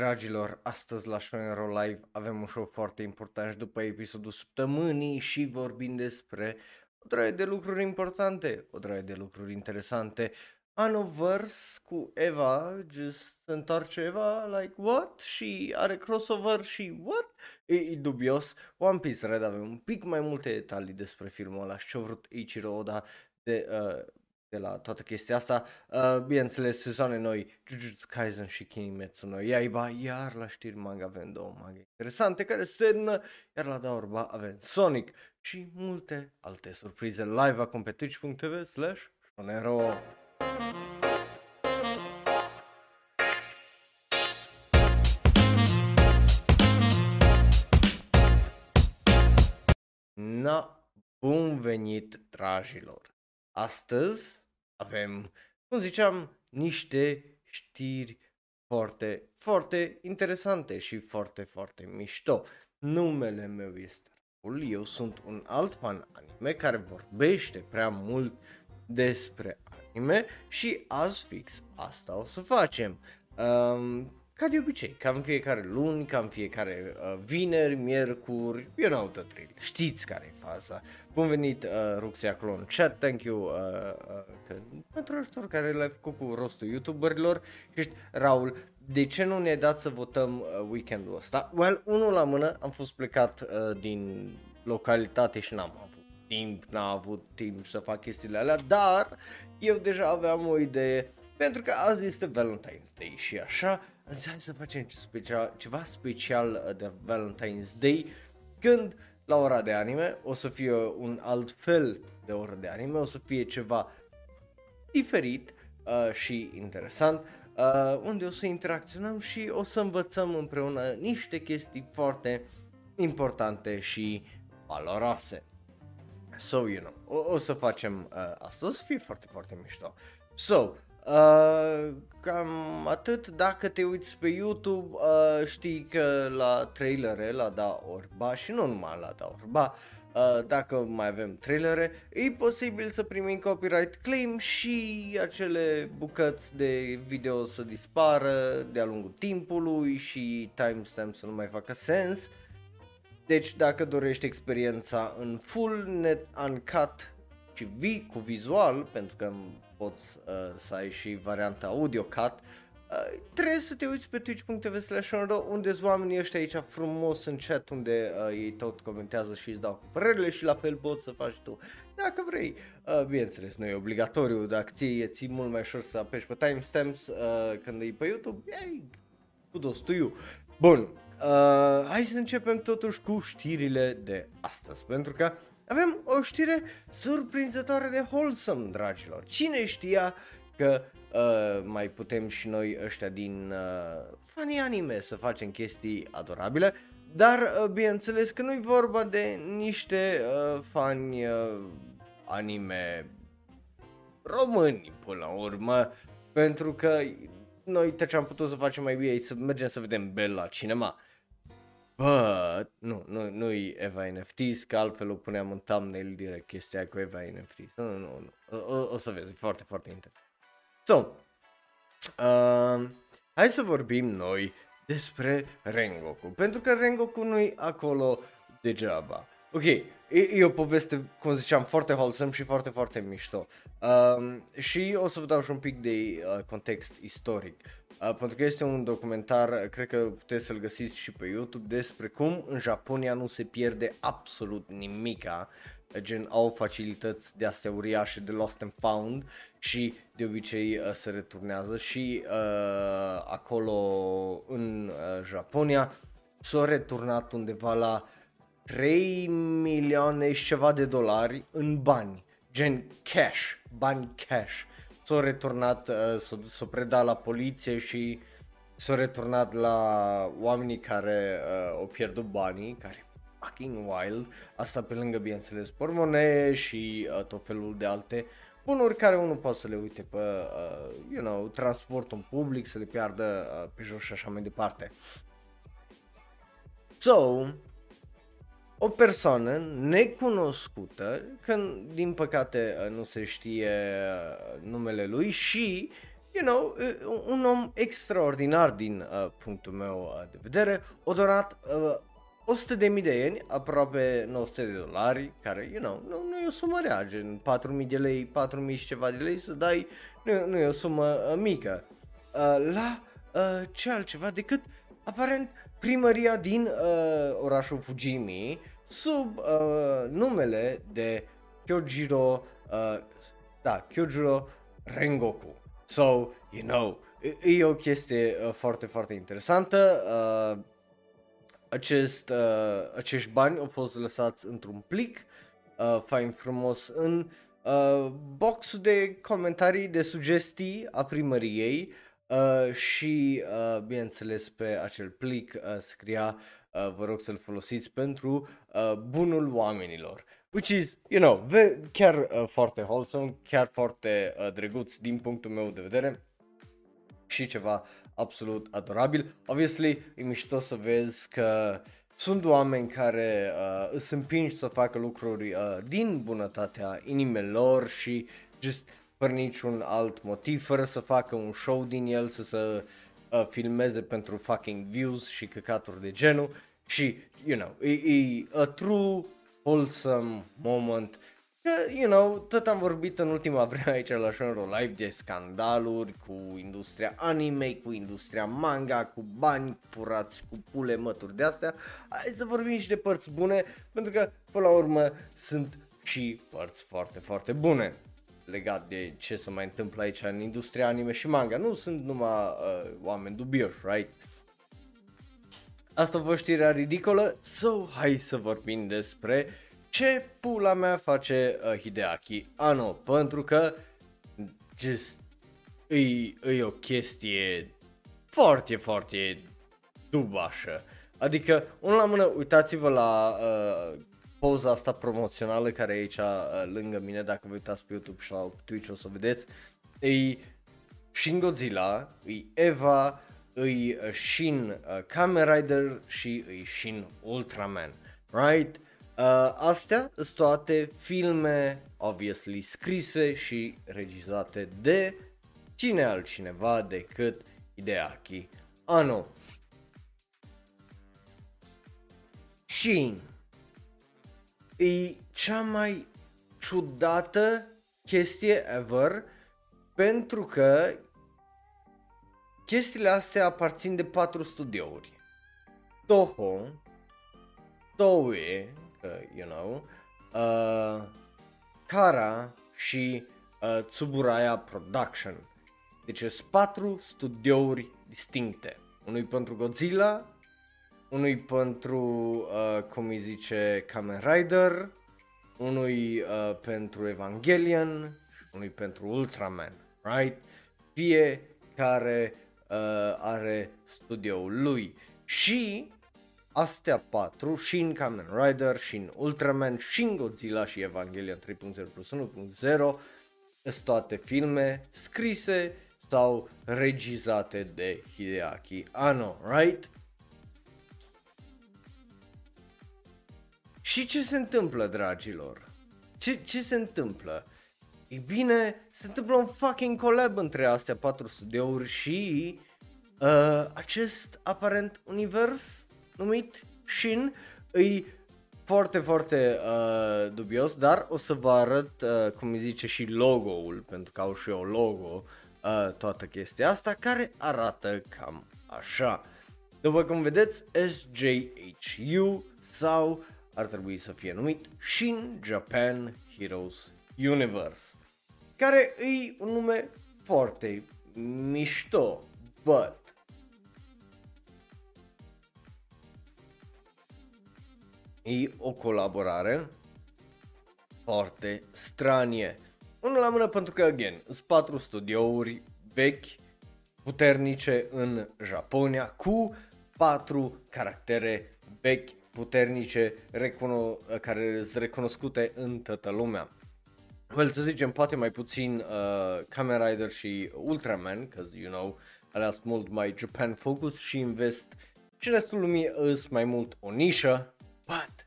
Dragilor, astăzi la Show Live avem un show foarte important și după episodul săptămânii și vorbim despre o draie de lucruri importante, o draie de lucruri interesante. Anovers cu Eva, just se întoarce Eva, like what? Și are crossover și what? E, e dubios. One Piece Red avem un pic mai multe detalii despre filmul ăla și ce-a vrut Ichiro Oda de, uh, de la toată chestia asta. Uh, bineînțeles, sezoane noi, Jujutsu Kaisen și Kimetsu no Yaiba, iar la știri manga avem două manga interesante care se termină, iar la Daorba avem Sonic și multe alte surprize live acum pe twitch.tv slash Shonero. Na, bun venit, dragilor! Astăzi avem, cum ziceam, niște știri foarte, foarte interesante și foarte, foarte mișto. Numele meu este Raul, eu sunt un alt fan anime care vorbește prea mult despre anime și azi fix asta o să facem. Um, ca de obicei, cam fiecare luni, cam fiecare uh, vineri, miercuri, you know the drill, știți care e faza. Bun venit, uh, Ruxia acolo în chat, thank you uh, uh, că, pentru ajutor care l-ai făcut cu rostul youtuberilor. Și Raul, de ce nu ne-ai dat să votăm uh, weekendul ăsta? Well, unul la mână, am fost plecat uh, din localitate și n-am avut timp, n-am avut timp să fac chestiile alea, dar eu deja aveam o idee pentru că azi este Valentine's Day și așa, zis, hai să facem special, ceva special uh, de Valentine's Day, când la ora de anime o să fie un alt fel de oră de anime, o să fie ceva diferit uh, și interesant, uh, unde o să interacționăm și o să învățăm împreună niște chestii foarte importante și valoroase. So, you know, o, o să facem uh, asta, o să fie foarte, foarte mișto. So, Uh, cam atât, dacă te uiți pe YouTube uh, știi că la trailere, la Da Orba și nu numai la Da Orba, uh, dacă mai avem trailere, e posibil să primim copyright claim și acele bucăți de video să dispară de-a lungul timpului și timestamp să nu mai facă sens. Deci dacă dorești experiența în full, net uncut și vi- cu vizual, pentru că poți uh, să ai și varianta audio cut, uh, trebuie să te uiți pe twitch.tv slash unde sunt oamenii ăștia aici frumos în chat unde uh, ei tot comentează și îți dau cu părerile și la fel poți să faci tu dacă vrei. Uh, bineînțeles, nu e obligatoriu, dacă ție ți mult mai ușor să apeși pe timestamps uh, când e pe YouTube, ei, kudos to you. Bun, uh, hai să începem totuși cu știrile de astăzi, pentru că avem o știre surprinzătoare de wholesome, dragilor. Cine știa că uh, mai putem și noi ăștia din uh, fanii anime să facem chestii adorabile, dar uh, bineînțeles că nu-i vorba de niște uh, fani uh, anime români până la urmă, pentru că noi ce am putut să facem mai bine să mergem să vedem Bella la cinema. Bă, nu, nu, nu-i Eva NFTs, că altfel o puneam în thumbnail direct chestia cu Eva NFTs. Nu, nu, nu, o, o să vezi, e foarte, foarte interesant. So, uh, hai să vorbim noi despre Rengoku, pentru că Rengoku nu-i acolo degeaba. Ok, e, e o poveste, cum ziceam, foarte wholesome și foarte, foarte mișto. Um, și o să vă dau și un pic de uh, context istoric. Uh, pentru că este un documentar, cred că puteți să-l găsiți și pe YouTube, despre cum în Japonia nu se pierde absolut nimica, gen au facilități de astea uriașe de lost and found și de obicei uh, se returnează și uh, acolo în uh, Japonia s-au returnat undeva la 3 milioane și ceva de dolari în bani, gen cash, bani cash. S-a returnat, uh, s-a, s-a predat la poliție și s-a returnat la oamenii care uh, au pierdut banii, care fucking wild, asta pe lângă, bineînțeles, pormonee și uh, tot felul de alte bunuri care unul poate să le uite pe, uh, you know, transportul public, să le piardă uh, pe jos și așa mai departe. So, o persoană necunoscută, când din păcate nu se știe uh, numele lui și you know, uh, un om extraordinar din uh, punctul meu uh, de vedere, o donat uh, 100 de mii de ieni, aproape 900 de dolari, care, you know, nu, nu e o sumă rea, gen 4.000 de lei, 4.000 și ceva de lei să dai, nu, nu e o sumă uh, mică, uh, la uh, ce altceva decât, aparent, primăria din uh, orașul Fujimi, sub uh, numele de Kyojiro, uh, da, Kyojiro Rengoku. So, you know, e, e o chestie uh, foarte, foarte interesantă. Uh, acest, uh, acești bani au fost lăsați într-un plic, uh, fain frumos, în uh, boxul de comentarii, de sugestii a primăriei uh, și, uh, bineînțeles, pe acel plic uh, scria uh, vă rog să-l folosiți pentru uh, bunul oamenilor. Which is, you know, ve- chiar uh, foarte wholesome, chiar foarte uh, drăguț din punctul meu de vedere și ceva absolut adorabil. Obviously, e mișto să vezi că sunt oameni care uh, îți împingi să facă lucruri uh, din bunătatea inimilor și just fără niciun alt motiv, fără să facă un show din el, să se uh, filmeze pentru fucking views și căcaturi de genul și, you know, e, e a true wholesome moment Că, you know, tot am vorbit în ultima vreme aici la Shonro Live de scandaluri cu industria anime, cu industria manga, cu bani furați, cu pule, mături de astea. Hai să vorbim și de părți bune, pentru că, până la urmă, sunt și părți foarte, foarte bune legat de ce se mai întâmplă aici în industria anime și manga. Nu sunt numai uh, oameni dubioși, right? Asta vă știrea ridicolă, so hai să vorbim despre ce pula mea face uh, Hideaki Anno, pentru că just e, e o chestie foarte, foarte dubașă. Adică, unul la mână, uitați-vă la uh, poza asta promoțională care e aici uh, lângă mine, dacă vă uitați pe YouTube și la Twitch o să vedeți. E Shin Godzilla, e Eva, e Shin uh, Kamen Rider și e Shin Ultraman, right? Uh, astea sunt toate filme, obviously, scrise și regizate de cine altcineva decât Hideaki Anno. Și e cea mai ciudată chestie ever pentru că chestiile astea aparțin de patru studiouri. Toho, Toei, uh, you know, uh, Kara și uh, Tsuburaya Production. Deci sunt patru studiouri distincte. Unul pentru Godzilla, unul pentru, uh, cum îi zice, Kamen Rider, unul uh, pentru Evangelion, unul pentru Ultraman, right? Fiecare uh, are studioul lui. Și astea patru, și în Kamen Rider, și în Ultraman, și în Godzilla și Evangelion 3.0 plus 1.0 sunt toate filme scrise sau regizate de Hideaki Anno, right? Și ce se întâmplă, dragilor? Ce, ce se întâmplă? E bine, se întâmplă un fucking collab între astea patru studiouri și uh, acest aparent univers numit Shin îi foarte, foarte uh, dubios, dar o să vă arăt, uh, cum îi zice, și logo-ul, pentru că au și eu logo, uh, toată chestia asta, care arată cam așa. După cum vedeți, SJHU sau ar trebui să fie numit Shin Japan Heroes Universe, care e un nume foarte mișto, but e o colaborare foarte stranie. Unul la mână pentru că, again, sunt patru studiouri vechi, puternice în Japonia, cu patru caractere vechi, puternice, recuno- care sunt recunoscute în toată lumea. Well, să zicem, poate mai puțin uh, Kamen Rider și Ultraman, because, you know, alea sunt mult mai Japan focus și invest și restul lumii sunt mai mult o nișă, But,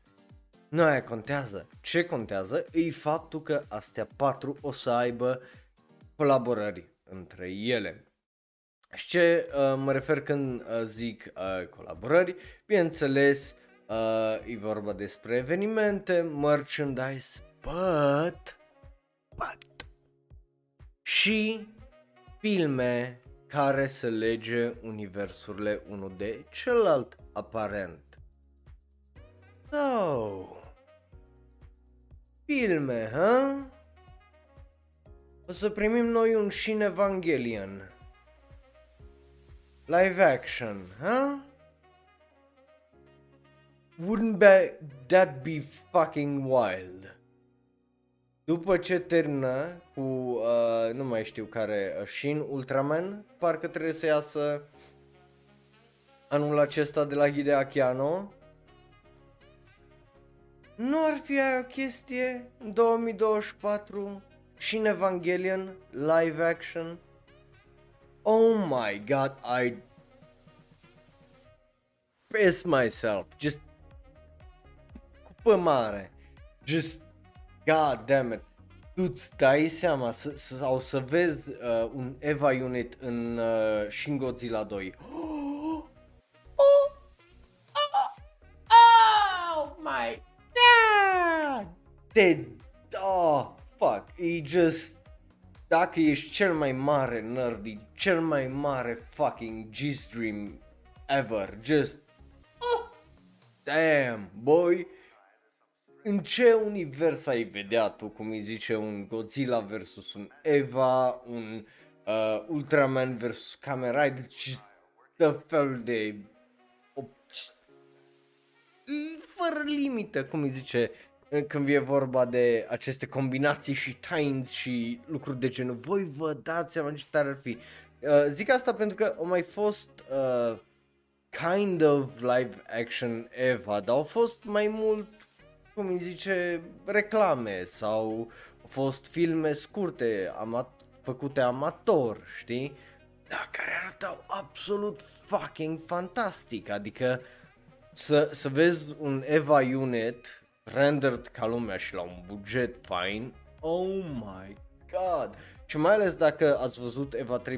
nu aia contează. Ce contează e faptul că astea patru o să aibă colaborări între ele. Și ce uh, mă refer când uh, zic uh, colaborări, bineînțeles, uh, e vorba despre evenimente, merchandise, but, but, și filme care să lege universurile unul de celălalt aparent. So, filme, ha? O să primim noi un Shin Evangelion. Live action, huh? Wouldn't be, that be fucking wild? După ce termină cu, uh, nu mai știu care, uh, Shin Ultraman, parcă trebuie să iasă anul acesta de la Hideaki Anno. Nu ar fi aia o chestie în 2024? Shin Evangelion, live action? Oh my god, I piss myself. Just cu mare. Just god damn it. Tu îți dai seama să, sau să vezi uh, un Eva Unit în uh, Shin Godzilla 2. Oh, oh, oh, oh my god! Te, oh, fuck, e just dacă ești cel mai mare nerdy, cel mai mare fucking G-Stream ever, just oh, damn, boy, în ce univers ai vedea tu, cum îi zice, un Godzilla versus un Eva, un uh, Ultraman versus Kamen Rider, ce fel de... fără limită, cum îi zice, când e vorba de aceste combinații și times și lucruri de genul. Voi vă dați seama ce tare ar fi. Uh, zic asta pentru că au mai fost uh, kind of live action Eva, dar au fost mai mult, cum îi zice, reclame sau au fost filme scurte, amat- făcute amator, știi? Dar care arătau absolut fucking fantastic, adică să, să vezi un Eva Unit rendered ca lumea și la un buget fain. Oh my god! Și mai ales dacă ați văzut Eva 3.0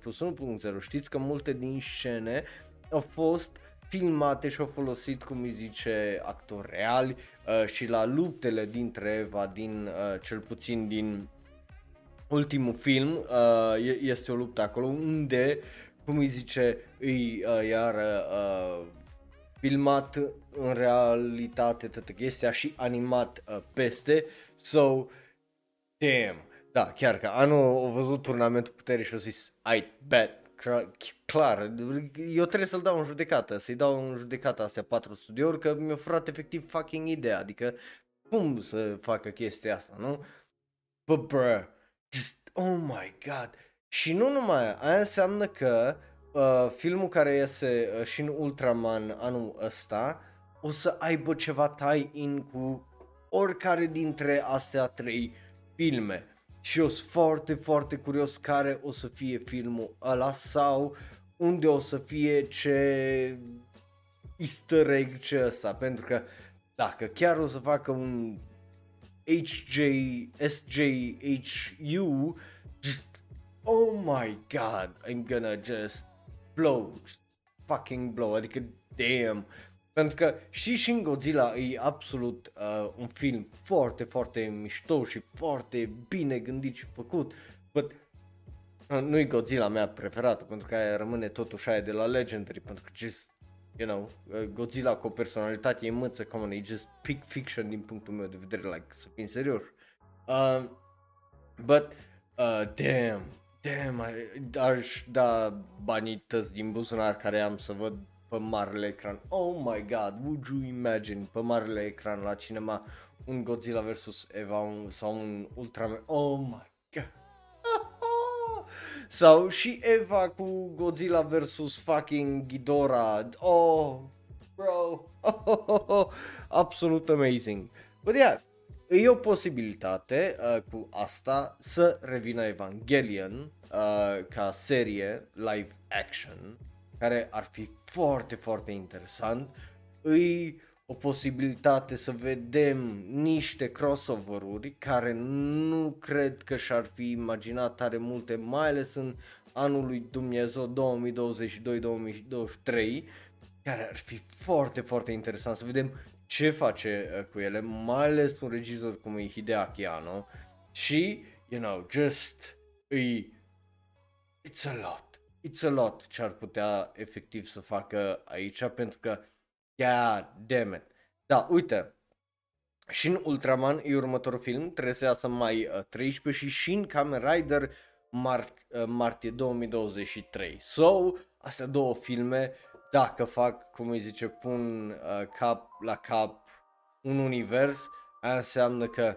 plus 1.0, știți că multe din scene au fost filmate și au folosit, cum îi zice, actori reali uh, și la luptele dintre Eva din, uh, cel puțin din ultimul film, uh, este o luptă acolo unde, cum îi zice, îi uh, iar uh, filmat în realitate toată chestia și animat uh, peste. So, damn. Da, chiar că anul a văzut turnamentul puterii și a zis, I bet, clar, eu trebuie să-l dau în judecată, să-i dau în judecată astea patru studiouri, că mi-a furat efectiv fucking ideea, adică cum să facă chestia asta, nu? But bruh, just, oh my god. Și nu numai aia înseamnă că uh, filmul care iese uh, și în Ultraman anul ăsta o să aibă ceva tie-in cu oricare dintre astea trei filme. Și eu sunt foarte, foarte curios care o să fie filmul ăla sau unde o să fie ce easter egg ce ăsta, pentru că dacă chiar o să facă un HJ, SJHU, just, oh my god, I'm gonna just blow, fucking blow, adică damn. Pentru că și Shin Godzilla e absolut uh, un film foarte, foarte mișto și foarte bine gândit și făcut. But uh, nu-i Godzilla mea preferată, pentru că aia rămâne totuși aia de la Legendary, pentru că just, you know, uh, Godzilla cu o personalitate imensă, come on, e just peak fiction din punctul meu de vedere, like, să fim serios. Uh, but, uh, damn, Damn, aș da banii tăți din buzunar care am să văd pe marele ecran. Oh my god, would you imagine pe marele ecran la cinema un Godzilla vs. Eva un, sau un Ultraman. Oh my god. sau și Eva cu Godzilla vs. fucking Ghidorah. Oh, bro. Absolut amazing. But yeah, e o posibilitate uh, cu asta să revină Evangelion uh, ca serie live action, care ar fi foarte, foarte interesant. E o posibilitate să vedem niște crossover-uri care nu cred că și-ar fi imaginat tare multe, mai ales în anul lui Dumnezeu 2022-2023, care ar fi foarte, foarte interesant să vedem ce face uh, cu ele, mai ales un regizor cum e Hideaki Anno și, you know, just, e, it's a lot, it's a lot ce ar putea efectiv să facă aici, pentru că, yeah, damn it. Da, uite, și în Ultraman e următorul film, trebuie să iasă mai uh, 13 și Shin Kamen Rider mar- uh, martie 2023. So, astea două filme dacă fac, cum îi zice, pun uh, cap la cap un univers, aia înseamnă că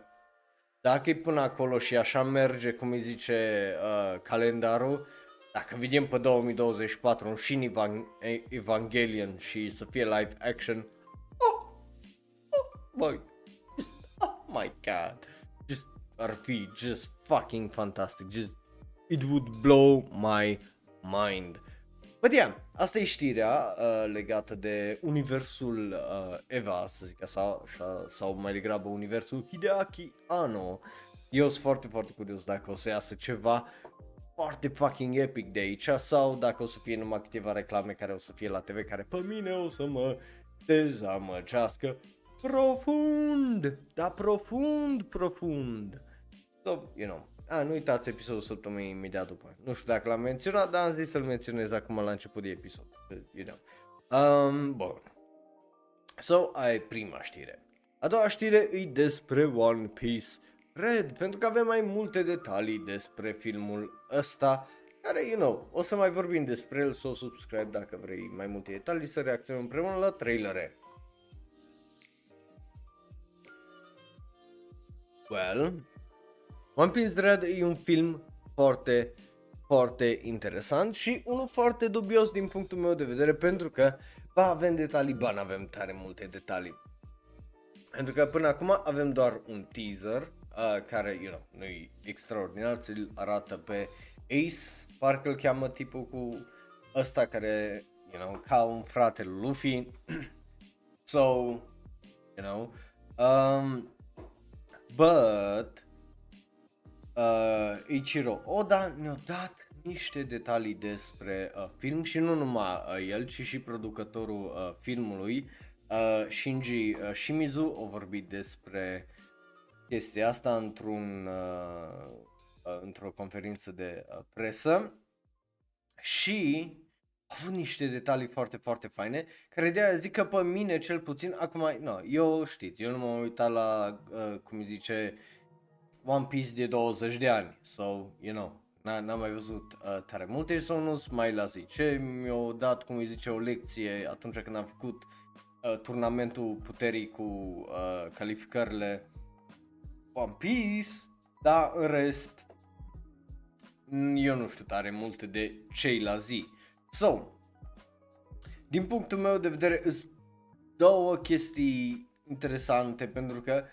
dacă îi pun acolo și așa merge, cum îi zice uh, calendarul, dacă vedem pe 2024 un Shin Evan- Evangelion și să fie live action, oh, oh, boy, just, oh my god, just ar fi just fucking fantastic, just it would blow my mind. But yeah, asta e știrea uh, legată de universul uh, Eva, să zic așa, sau mai degrabă universul Hideaki Anno. Eu sunt foarte, foarte curios dacă o să iasă ceva foarte fucking epic de aici sau dacă o să fie numai câteva reclame care o să fie la TV care pe mine o să mă dezamăgească profund, da profund, profund. So, you know, a, nu uitați episodul săptămânii imediat după. Nu știu dacă l-am menționat, dar am zis să-l menționez acum la început de episod. You know. Um, bun. So, ai prima știre. A doua știre e despre One Piece Red, pentru că avem mai multe detalii despre filmul ăsta, care, you know, o să mai vorbim despre el, să o subscribe dacă vrei mai multe detalii, să reacționăm împreună la trailere. Well, One Piece Red e un film foarte, foarte interesant și unul foarte dubios din punctul meu de vedere pentru că ba avem detalii, ba nu avem tare multe detalii. Pentru că până acum avem doar un teaser uh, care, you know, nu e extraordinar, ți-l arată pe Ace, parcă îl cheamă tipul cu ăsta care, you know, ca un frate lui Luffy. so, you know, um, but uh, Ichiro Oda ne-a dat niște detalii despre uh, film și nu numai uh, el, ci și producătorul uh, filmului, uh, Shinji uh, Shimizu, a vorbit despre chestia asta într-un, uh, uh, într-o conferință de uh, presă și a avut niște detalii foarte, foarte faine, care de aia zic că pe mine cel puțin, acum, no, eu știți, eu nu m-am uitat la, uh, cum zice, uh, One Piece de 20 de ani, so, you know, n-am mai văzut uh, tare multe sau nu mai la zi. Ce mi-a dat, cum îi zice, o lecție atunci când am făcut uh, turnamentul puterii cu uh, calificările One Piece, dar în rest, eu nu știu tare multe de cei la zi. So, din punctul meu de vedere, sunt două chestii interesante pentru că,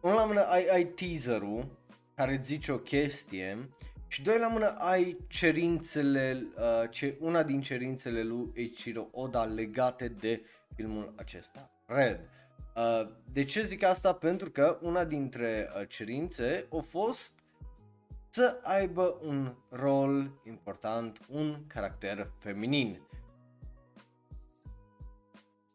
unul la mână, ai, ai teaser-ul care îți zice o chestie și doi la mână ai cerințele, uh, ce, una din cerințele lui Eiichiro Oda legate de filmul acesta, Red. Uh, de ce zic asta? Pentru că una dintre uh, cerințe a fost să aibă un rol important, un caracter feminin.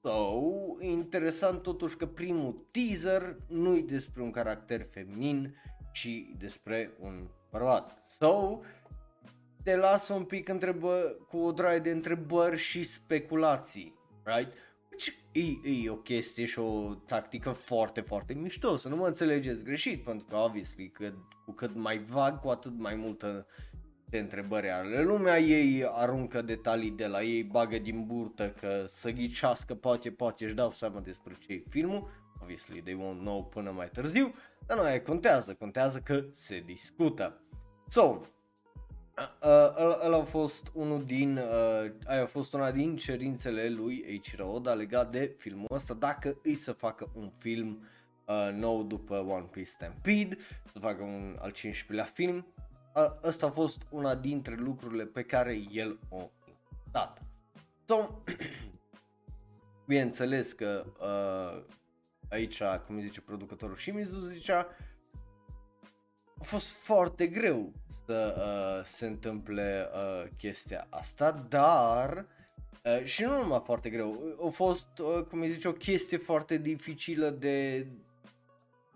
So, interesant totuși că primul teaser nu e despre un caracter feminin, ci despre un bărbat. So, te lasă un pic întrebă, cu o draie de întrebări și speculații, right? Deci e, e o chestie și o tactică foarte, foarte mișto, să nu mă înțelegeți greșit, pentru că, obviously, că, cu cât mai vag, cu atât mai multă de întrebări ale lumea, ei aruncă detalii de la ei, bagă din burtă că să ghicească, poate, poate își dau seama despre ce e filmul, obviously they won't know până mai târziu, dar nu aia contează, contează că se discută. So, uh, uh, ăla a fost unul din, uh, aia a fost una din cerințele lui Eiichiro Oda legat de filmul ăsta, dacă îi să facă un film uh, nou după One Piece Stampede, să facă un al 15-lea film, uh, ăsta a fost una dintre lucrurile pe care el o dat. So, bineînțeles că uh, aici, cum zice producătorul Shimizu, zicea a fost foarte greu să uh, se întâmple uh, chestia asta, dar uh, și nu numai foarte greu, a fost, uh, cum îi zice, o chestie foarte dificilă de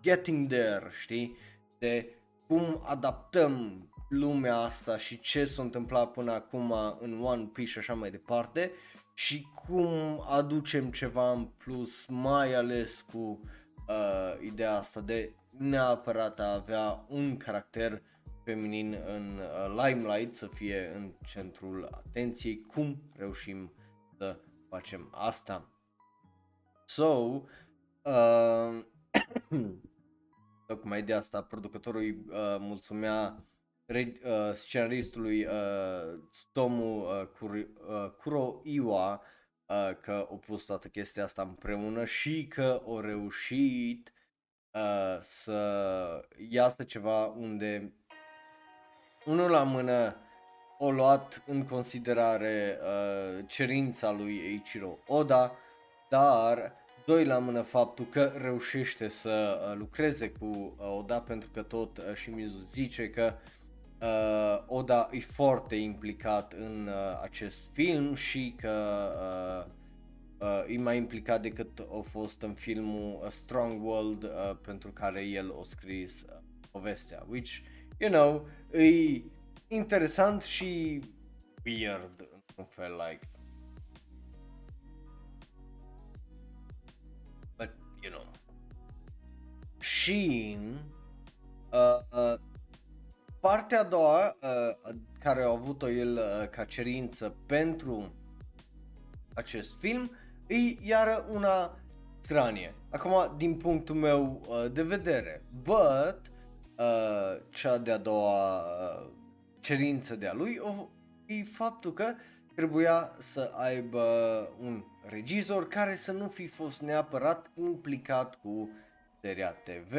getting there, știi? De cum adaptăm lumea asta și ce s-a întâmplat până acum în One Piece și așa mai departe și cum aducem ceva în plus, mai ales cu uh, ideea asta de neapărat a avea un caracter feminin în uh, limelight, să fie în centrul atenției, cum reușim să facem asta. So, uh, tocmai de asta producătorul uh, mulțumea reg- uh, scenaristului uh, Tsutomu uh, Kur- uh, Kuroiwa uh, că a pus toată chestia asta împreună și că au reușit uh, să iasă ceva unde unul la mână o luat în considerare uh, cerința lui Eiichiro Oda, dar doi la mână faptul că reușește să uh, lucreze cu uh, Oda pentru că tot uh, Shimizu zice că uh, Oda e foarte implicat în uh, acest film și că uh, uh, e mai implicat decât a fost în filmul A Strong World uh, pentru care el a scris uh, povestea, which, you know, e interesant și weird într-un fel, like. But, you know. Și uh, uh, partea a doua uh, care a avut-o el uh, ca cerință pentru acest film e iară una stranie. Acum, din punctul meu uh, de vedere, but uh, cea de-a doua uh, cerință de-a lui o, e faptul că trebuia să aibă un regizor care să nu fi fost neapărat implicat cu seria TV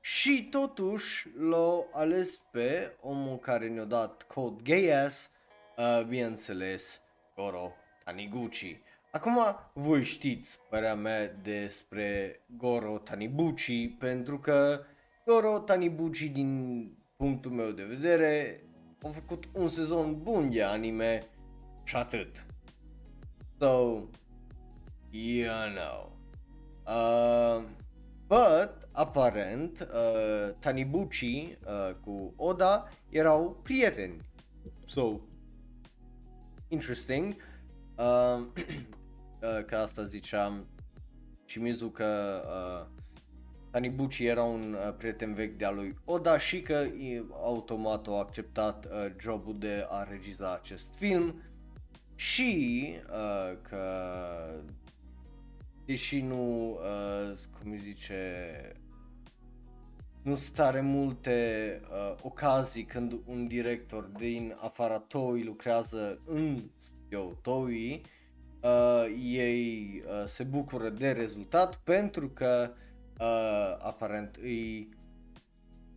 și totuși l-a ales pe omul care ne-a dat Code Geass, uh, bineînțeles, Goro Taniguchi. Acum voi știți părerea mea despre Goro Taniguchi pentru că Goro Taniguchi din punctul meu de vedere a făcut un sezon bun de anime și atât. So, you know. Uh, but, aparent, uh, Tanibuchi uh, cu Oda erau prieteni. So, interesting. Uh, uh, că asta ziceam și Mizu că uh, Tanibuchi era un uh, prieten vechi de-a lui Oda și că e, automat a acceptat uh, jobul de a regiza acest film și uh, că deși nu, uh, cum zice, nu sunt tare multe uh, ocazii când un director din afara Toei lucrează în studio Toei, uh, ei uh, se bucură de rezultat pentru că uh, aparent îi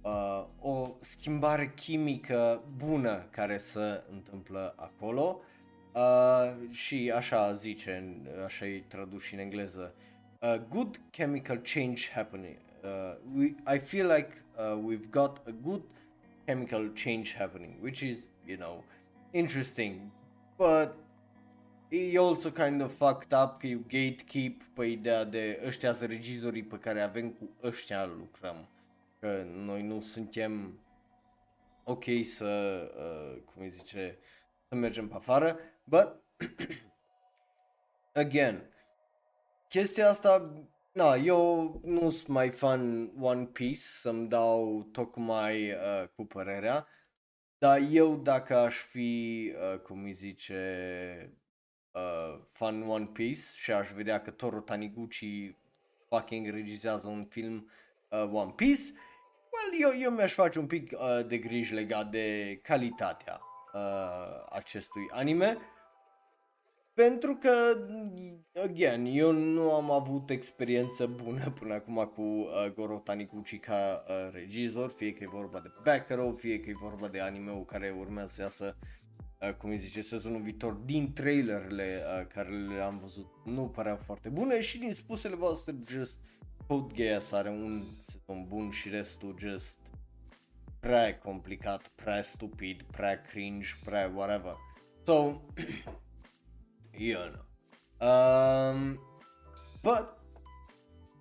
uh, o schimbare chimică bună care se întâmplă acolo. Uh, și așa zice, așa e tradus și în engleză, uh, good chemical change happening. Uh, we, I feel like uh, we've got a good chemical change happening, which is, you know, interesting, but e also kind of fucked up că you gatekeep pe ideea de ăștia sunt regizorii pe care avem cu ăștia lucrăm. Că noi nu suntem ok să, uh, cum îi zice, să mergem pe afară, but, again, chestia asta, na, eu nu sunt mai fan One Piece să-mi dau tocmai uh, cu părerea, dar eu dacă aș fi, uh, cum îi zice, uh, fan One Piece și aș vedea că Toru Taniguchi fucking regizează un film uh, One Piece, well, eu, eu mi-aș face un pic uh, de griji legat de calitatea uh, acestui anime. Pentru că, again, eu nu am avut experiență bună până acum cu uh, Goro Taniguchi ca uh, regizor, fie că e vorba de Backrow, fie că e vorba de anime care urmează să iasă uh, cum îi zice, sezonul viitor, din trailerele uh, care le-am văzut, nu păreau foarte bune și din spusele voastre, just Code Geass are un sezon bun și restul just prea complicat, prea stupid, prea cringe, prea whatever. So, you know. Um, but,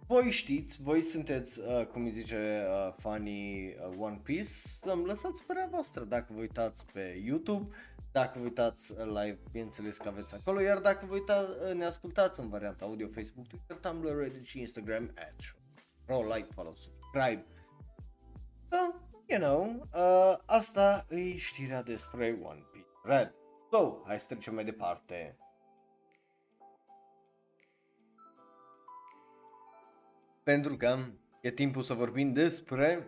voi știți, voi sunteți, uh, cum îi zice, uh, fanii uh, One Piece, să-mi lăsați părerea voastră dacă vă uitați pe YouTube, dacă vă uitați uh, live, bineînțeles că aveți acolo, iar dacă vă uitați, uh, ne ascultați în varianta audio, Facebook, Twitter, Tumblr, Reddit și Instagram, at Ro, like, follow, subscribe. So, you know, uh, asta e știrea despre One Piece Red. So, hai să trecem mai departe. Pentru că e timpul să vorbim despre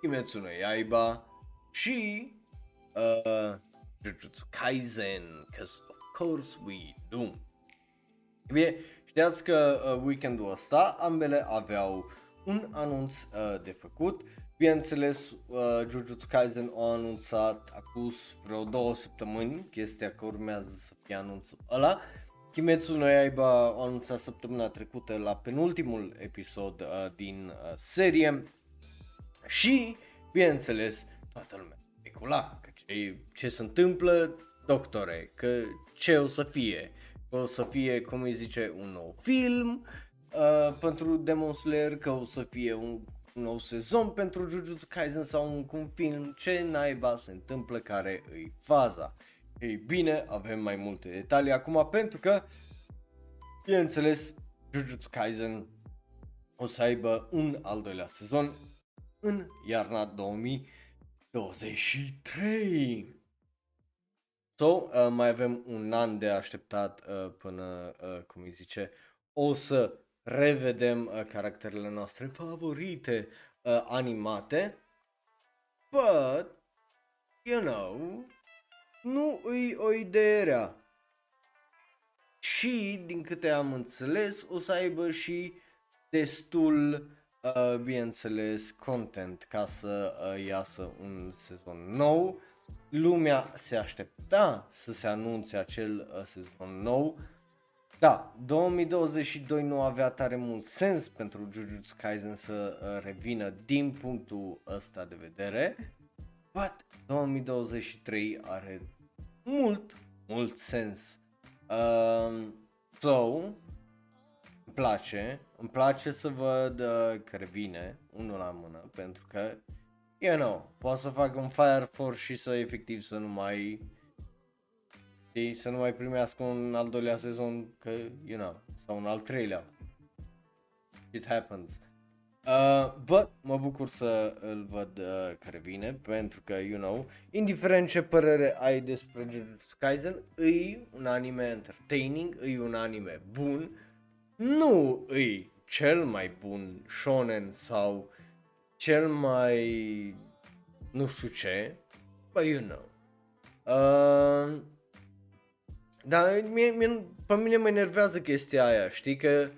Kimetsu no Yaiba și uh, Jujutsu Kaisen, cause of course we do. E bine, știați că uh, weekendul ăsta ambele aveau un anunț uh, de făcut. Bineînțeles, uh, Jujutsu Kaisen a anunțat acum vreo două săptămâni chestia că urmează să fie anunțul ăla. Kimetsu no Yaiba a anunțat săptămâna trecută la penultimul episod uh, din uh, serie și, bineînțeles, toată lumea specula că ce, ce se întâmplă, doctore, că ce o să fie, că o să fie, cum îi zice, un nou film uh, pentru Demon Slayer, că o să fie un, un nou sezon pentru Jujutsu Kaisen sau un, un film, ce naiba se întâmplă, care îi faza. Ei bine, avem mai multe detalii acum pentru că, bineînțeles, Jujutsu Kaisen o să aibă un al doilea sezon în iarna 2023. So, uh, mai avem un an de așteptat uh, până, uh, cum îi zice, o să revedem uh, caracterele noastre favorite uh, animate. But, you know, nu îi o idee rea. Și, din câte am înțeles, o să aibă și destul, uh, bineînțeles, content ca să uh, iasă un sezon nou. Lumea se aștepta să se anunțe acel uh, sezon nou. Da, 2022 nu avea tare mult sens pentru Jujutsu Kaisen să uh, revină din punctul ăsta de vedere. But 2023 are mult, mult sens. Um, so, îmi place, îmi place să văd uh, că revine unul la mână, pentru că, you know, poate să fac un Fire Force și să efectiv să nu mai, știi, să nu mai primească un al doilea sezon, că, you know, sau un al treilea. It happens. Uh, but mă bucur să îl văd uh, care vine pentru că, you know, indiferent ce părere ai despre Jujutsu Kaisen, e un anime entertaining, e un anime bun, nu e cel mai bun shonen sau cel mai nu știu ce, but you know. Uh, dar mie, mie, pe mine mă enervează chestia aia, știi că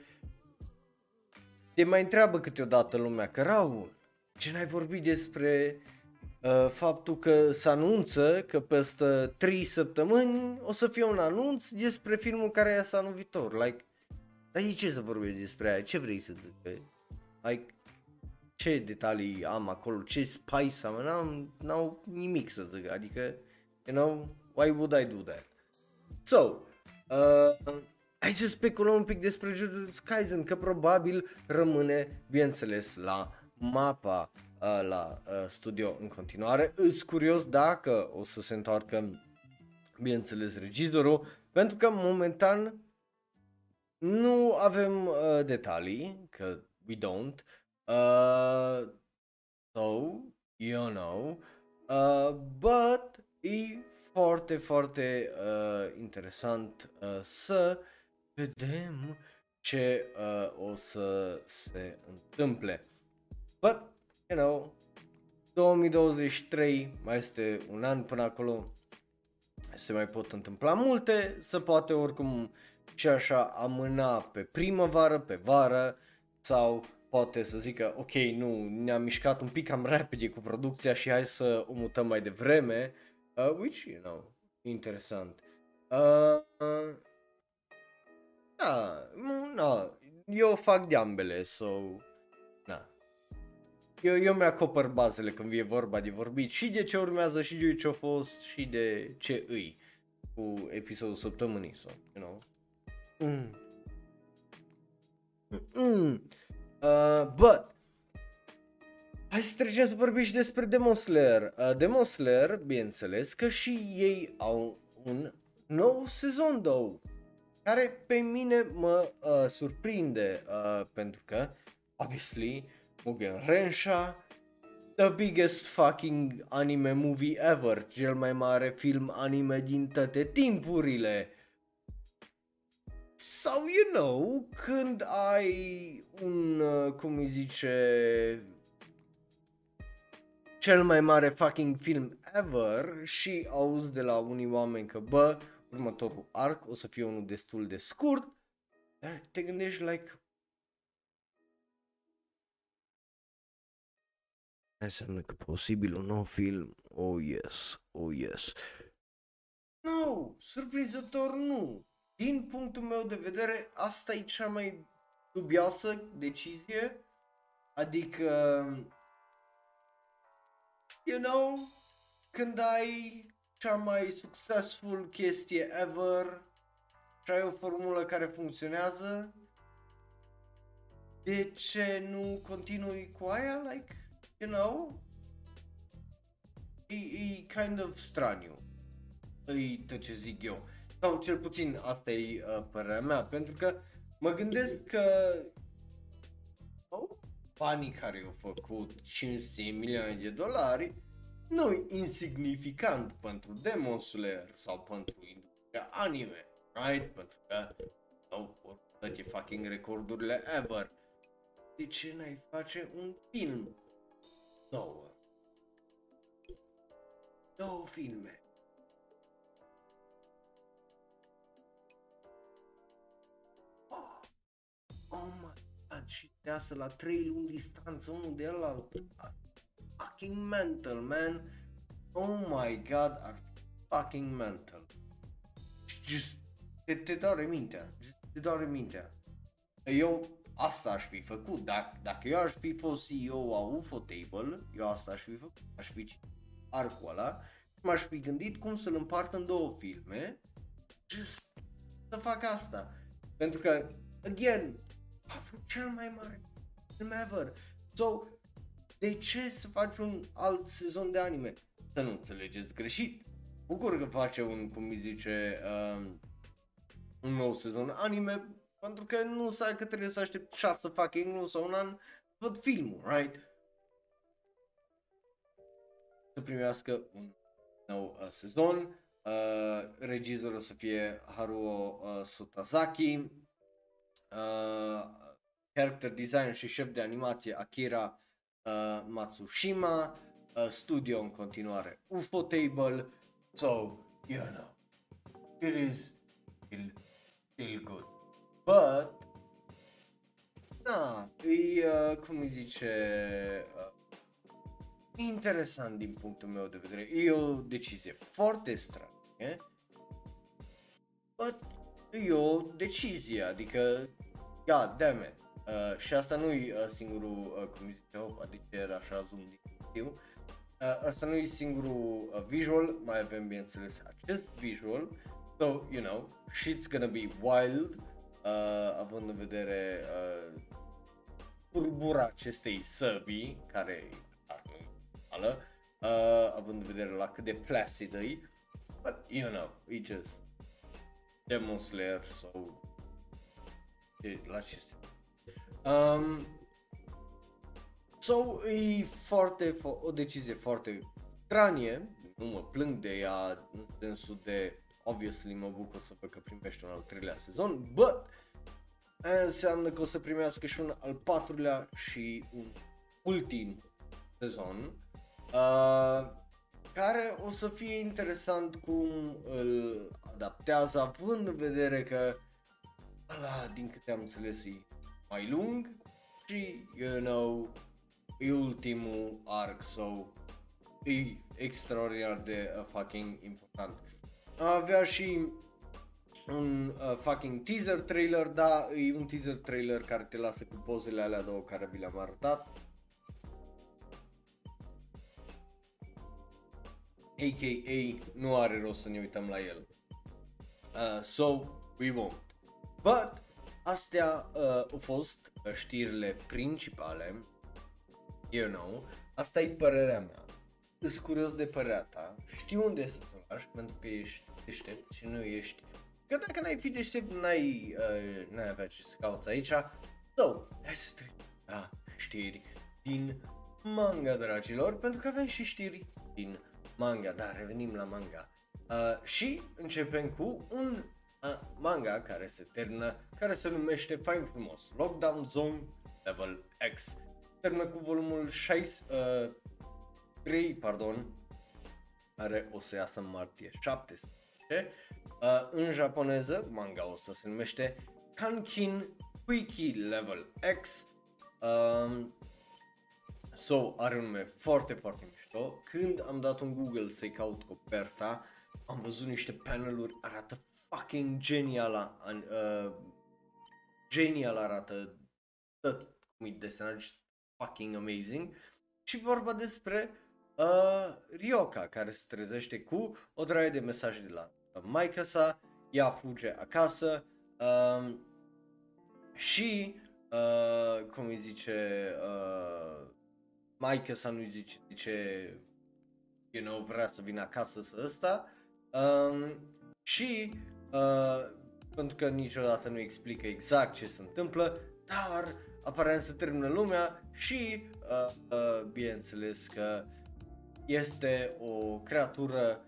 te mai întreabă câteodată lumea că Raul, ce n-ai vorbit despre uh, faptul că se anunță că peste 3 săptămâni o să fie un anunț despre filmul care iasă anul viitor. Like, dar ce să vorbesc despre aia? Ce vrei să zic? Că, like, ce detalii am acolo, ce spice am, n-am, n-au nimic să zic, adică, you know, why would I do that? So, uh, hai să speculăm un pic despre Jujutsu Kaisen, că probabil rămâne, bineînțeles, la mapa uh, la uh, studio în continuare. Îs curios dacă o să se întoarcă, bineînțeles, regizorul, pentru că momentan nu avem uh, detalii, că we don't. Uh, so, you know, uh, but e foarte, foarte uh, interesant uh, să vedem ce uh, o să se întâmple. But, you know, 2023 mai este un an până acolo, se mai pot întâmpla multe, se poate oricum și așa amâna pe primăvară, pe vară sau poate să zică ok, nu, ne-am mișcat un pic cam repede cu producția și hai să o mutăm mai devreme Uh, which, you know, interesant. Uh, uh, da, nu, no, eu fac de ambele, so, na. Eu, eu mi-acopăr bazele când e vorba de vorbit și de ce urmează și de ce a fost și de ce îi cu episodul săptămânii, so, you know. Mm. Mm. Uh, but, hai să trecem să vorbim și despre Demon Slayer. Uh, Demon Slayer, bineînțeles, că și ei au un nou sezon, două, care pe mine mă uh, surprinde, uh, pentru că, obviously, Mugen Rensha, the biggest fucking anime movie ever, cel mai mare film anime din toate timpurile. So, you know, când ai un, uh, cum îi zice, cel mai mare fucking film ever și auzi de la unii oameni că, bă, următorul arc o să fie unul destul de scurt, dar te gândești, like, Înseamnă că posibil un nou film, oh yes, oh yes. Nu, surprinzător nu. Din punctul meu de vedere, asta e cea mai dubioasă decizie. Adică, you know, când ai cea mai successful chestie ever și ai o formulă care funcționează, de ce nu continui cu aia? Like, you know, e, e kind of straniu. E tot ce zic eu. Sau cel puțin asta e uh, părerea mea, pentru că mă gândesc că oh, banii care au făcut 500 milioane de dolari nu e insignificant pentru Demon Slayer sau pentru industria anime, right? Pentru că au no, toate fucking recordurile ever. De ce n-ai face un film? Două. Două filme. Oh, oh my god, și deasă la trei luni distanță unul de la fucking mental, man. Oh my god, are fucking mental. Just, te, te doare mintea, just, te doare mintea. Eu asta aș fi făcut, dacă, dacă eu aș fi fost CEO a UFO Table, eu asta aș fi făcut, aș fi arcul ăla și m-aș fi gândit cum să-l împart în două filme, just să fac asta. Pentru că, again, a fost cel mai mare film ever. So, de ce să faci un alt sezon de anime? Să nu înțelegeți greșit. Bucur că face un, cum îi zice, um, un nou sezon anime, pentru că nu să că trebuie să aștept 6 fucking luni sau un an să văd filmul, right? Să primească un nou uh, sezon. Uh, regizorul o să fie Haruo uh, Sotazaki. Uh, character design și șef de animație Akira uh, Matsushima, uh, studio în continuare UFO Table, so, you know, it is still, still good. But, da, e, uh, cum îi zice, uh, interesant din punctul meu de vedere. E o decizie foarte stranie, but e o decizie, adică, god damn it. Uh, și asta nu e uh, singurul, uh, cum zice eu, adică era așa zoom din uh, asta nu e singurul uh, visual, mai avem bineînțeles acest visual, so, you know, shit's gonna be wild, uh, având în vedere uh, turbura acestei săbii, care e normală, uh, având în vedere la cât de flaccid e, but, you know, e just Demon Slayer, so, la ce Um, so, e foarte, fo- o decizie foarte stranie, nu mă plâng de ea în sensul de, obviously mă bucur să văd că primește un al treilea sezon, but înseamnă că o să primească și un al patrulea și un ultim sezon, uh, care o să fie interesant cum îl adaptează, având în vedere că ăla, din câte am înțeles, e mai lung și, you know, e ultimul arc, so, e extraordinar de uh, fucking important. Avea și un uh, fucking teaser trailer, da, e un teaser trailer care te lasă cu pozele alea două care vi le-am arătat. A.K.A. nu are rost să ne uităm la el. Uh, so, we won't. But, astea uh, au fost uh, știrile principale. You know, asta e părerea mea. Îs curios de părerea ta. Știu unde să te lași pentru că ești deștept și nu ești Că dacă n-ai fi deștept, n-ai, uh, n-ai avea ce să cauți aici. So, hai să trecem la știri din manga, dragilor, pentru că avem și știri din manga, da, revenim la manga. Uh, și începem cu un uh, manga care se termină, care se numește fain frumos, Lockdown Zone Level X. Termină cu volumul 6, uh, 3, pardon, care o să iasă în martie 17 Uh, în japoneză, manga ăsta se numește Kankin Quickie Level X. Um, so, are un nume foarte, foarte mișto. Când am dat un Google să-i caut coperta, am văzut niște paneluri, arată fucking genial, uh, genial arată tot cum e desenat, fucking amazing. Și vorba despre uh, Ryoka, care se trezește cu o draie de mesaje de la maica sa, ea fuge acasă um, și, uh, cum îi zice, uh, maica sa nu-i zice, zice, you know, vrea să vină acasă să ăsta um, și, uh, pentru că niciodată nu explică exact ce se întâmplă, dar aparent se termină lumea și, uh, uh, bineînțeles că este o creatură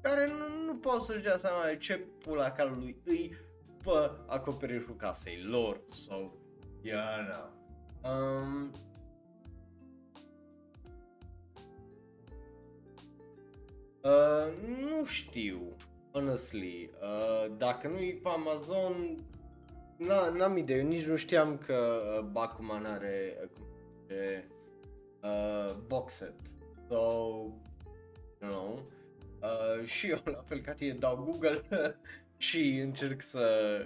care nu, nu pot să-și dea seama de ce pula calului îi pe acoperișul casei lor. So, yeah, no. Um, uh, nu știu, honestly, uh, dacă nu e pe Amazon, n-am idee, nici nu știam că uh, Bakuman are uh, uh, box set. So, you know, Uh, și eu, la fel ca tine, dau Google și încerc să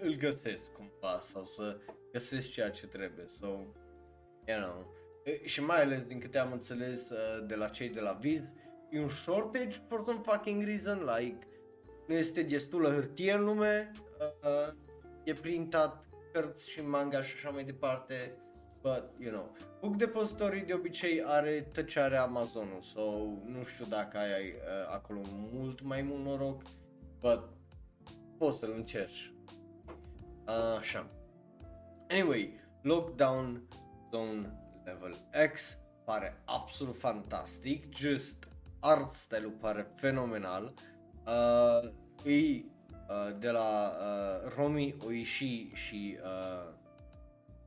îl găsesc cumva sau să găsesc ceea ce trebuie. So, you know. Și mai ales din câte am înțeles uh, de la cei de la Viz, e un shortage for some fucking reason, like nu este destulă hârtie în lume, uh, e printat cărți și manga și așa mai departe But, you know, Book Depository de obicei are tăcearea Amazonul, so nu știu dacă ai uh, acolo mult mai mult noroc, but poți să-l încerci. Uh, așa. Anyway, Lockdown Zone Level X pare absolut fantastic, just art style-ul pare fenomenal. Uh, e uh, de la uh, Romi Oishi și uh,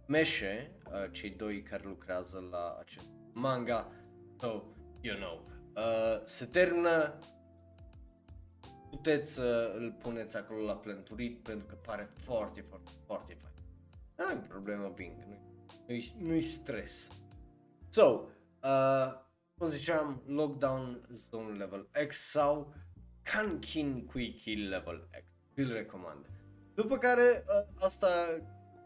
Meșe, uh, cei doi care lucrează la acest manga, so, you know, uh, se termină, puteți să uh, îl puneți acolo la planturit pentru că pare foarte, foarte, foarte fain. Nu ai problemă, Bing, nu-i, nu-i stres. So, uh, cum ziceam, Lockdown Zone Level X sau Kankin Quickie Level X. Vi-l recomand. După care, uh, asta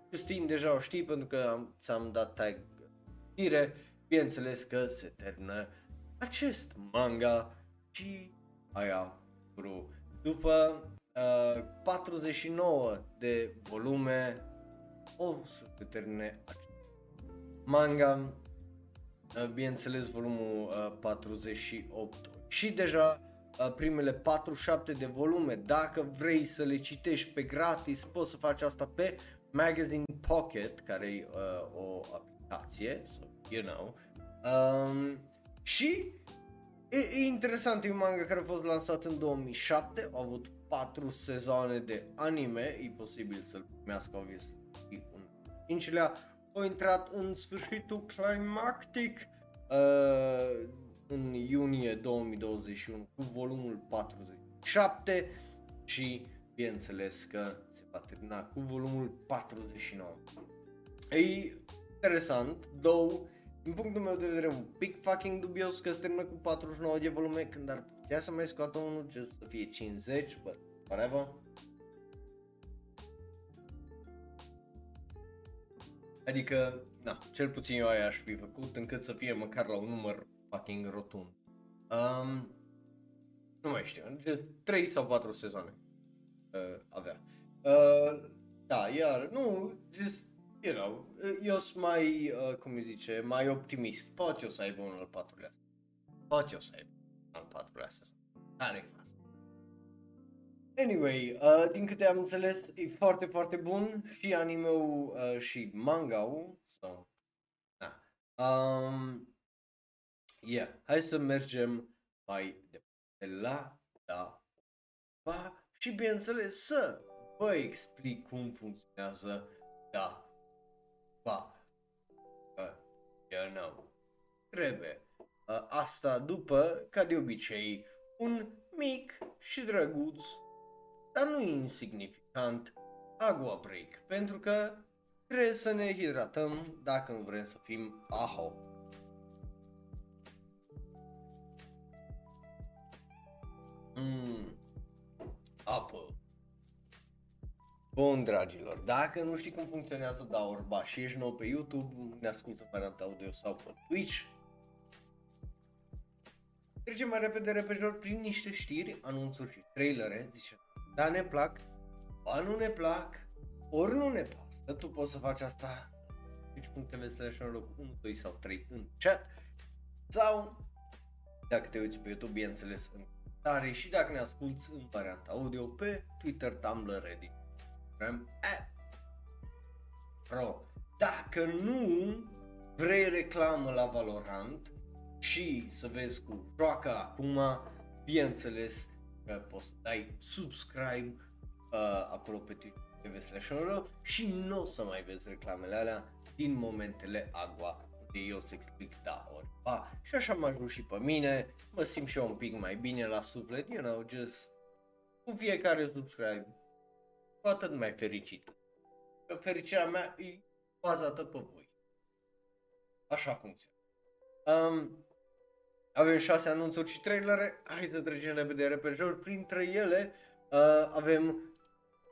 Justin deja o știi pentru că am, ți-am dat tag știre, bineînțeles că se termină acest manga și aia bro. După uh, 49 de volume o să se termine acest manga, uh, bineînțeles volumul uh, 48 și deja uh, primele 47 de volume, dacă vrei să le citești pe gratis, poți să faci asta pe Magazine Pocket, care e uh, o aplicație, so, you know, um, și e, e interesant, e un manga care a fost lansat în 2007, a avut 4 sezoane de anime, e posibil să-l primească, obviously, un cincilea, a intrat în sfârșitul climactic uh, în iunie 2021 cu volumul 47 și bineînțeles că va termina cu volumul 49. E interesant, două din punctul meu de vedere un pic fucking dubios că se termină cu 49 de volume când ar putea să mai scoată unul just să fie 50, but whatever. Adică, na, cel puțin eu aia aș fi făcut încât să fie măcar la un număr fucking rotund. Um, nu mai știu, just 3 sau 4 sezoane uh, avea. Uh, da, iar, nu, just, you know, eu sunt mai, uh, cum îi zice, mai optimist. Poate o să aibă unul al patrulea. Poate o să aibă al patrulea sezon. Care e Anyway, uh, din câte am înțeles, e foarte, foarte bun și anime-ul uh, și manga-ul. So, da. Um, yeah, hai să mergem mai departe la da, ba, și bineînțeles să vă explic cum funcționează da, ba, uh, you know, trebuie. Uh, asta după, ca de obicei, un mic și drăguț dar nu e insignificant, agua break, pentru că trebuie să ne hidratăm dacă nu vrem să fim aho. Apă. Bun, dragilor, dacă nu știi cum funcționează Daorba și ești nou pe YouTube, ne ascultă pe audio sau pe Twitch, Trecem mai repede, repejor, prin niște știri, anunțuri și trailere, zice da ne plac, ba nu ne plac, ori nu ne pasă, tu poți să faci asta twitch.tv slash 1, 2 sau 3 în chat sau dacă te uiți pe YouTube, bineînțeles, în comentarii și dacă ne asculti în varianta audio pe Twitter, Tumblr, Reddit, Instagram, app. Bro, dacă nu vrei reclamă la Valorant și să vezi cu joacă acum, bineînțeles, că poți să dai subscribe uh, acolo pe Twitch TV slash și nu o să mai vezi reclamele alea din momentele agua de eu îți explic da ori ba și așa m-a ajuns și pe mine, mă simt și eu un pic mai bine la suflet, you know, just cu fiecare subscribe, cu atât mai fericit. Că fericirea mea e bazată pe voi. Așa funcționează. Um, avem șase anunțuri și trailere, hai să trecem repede repejor, printre ele uh, avem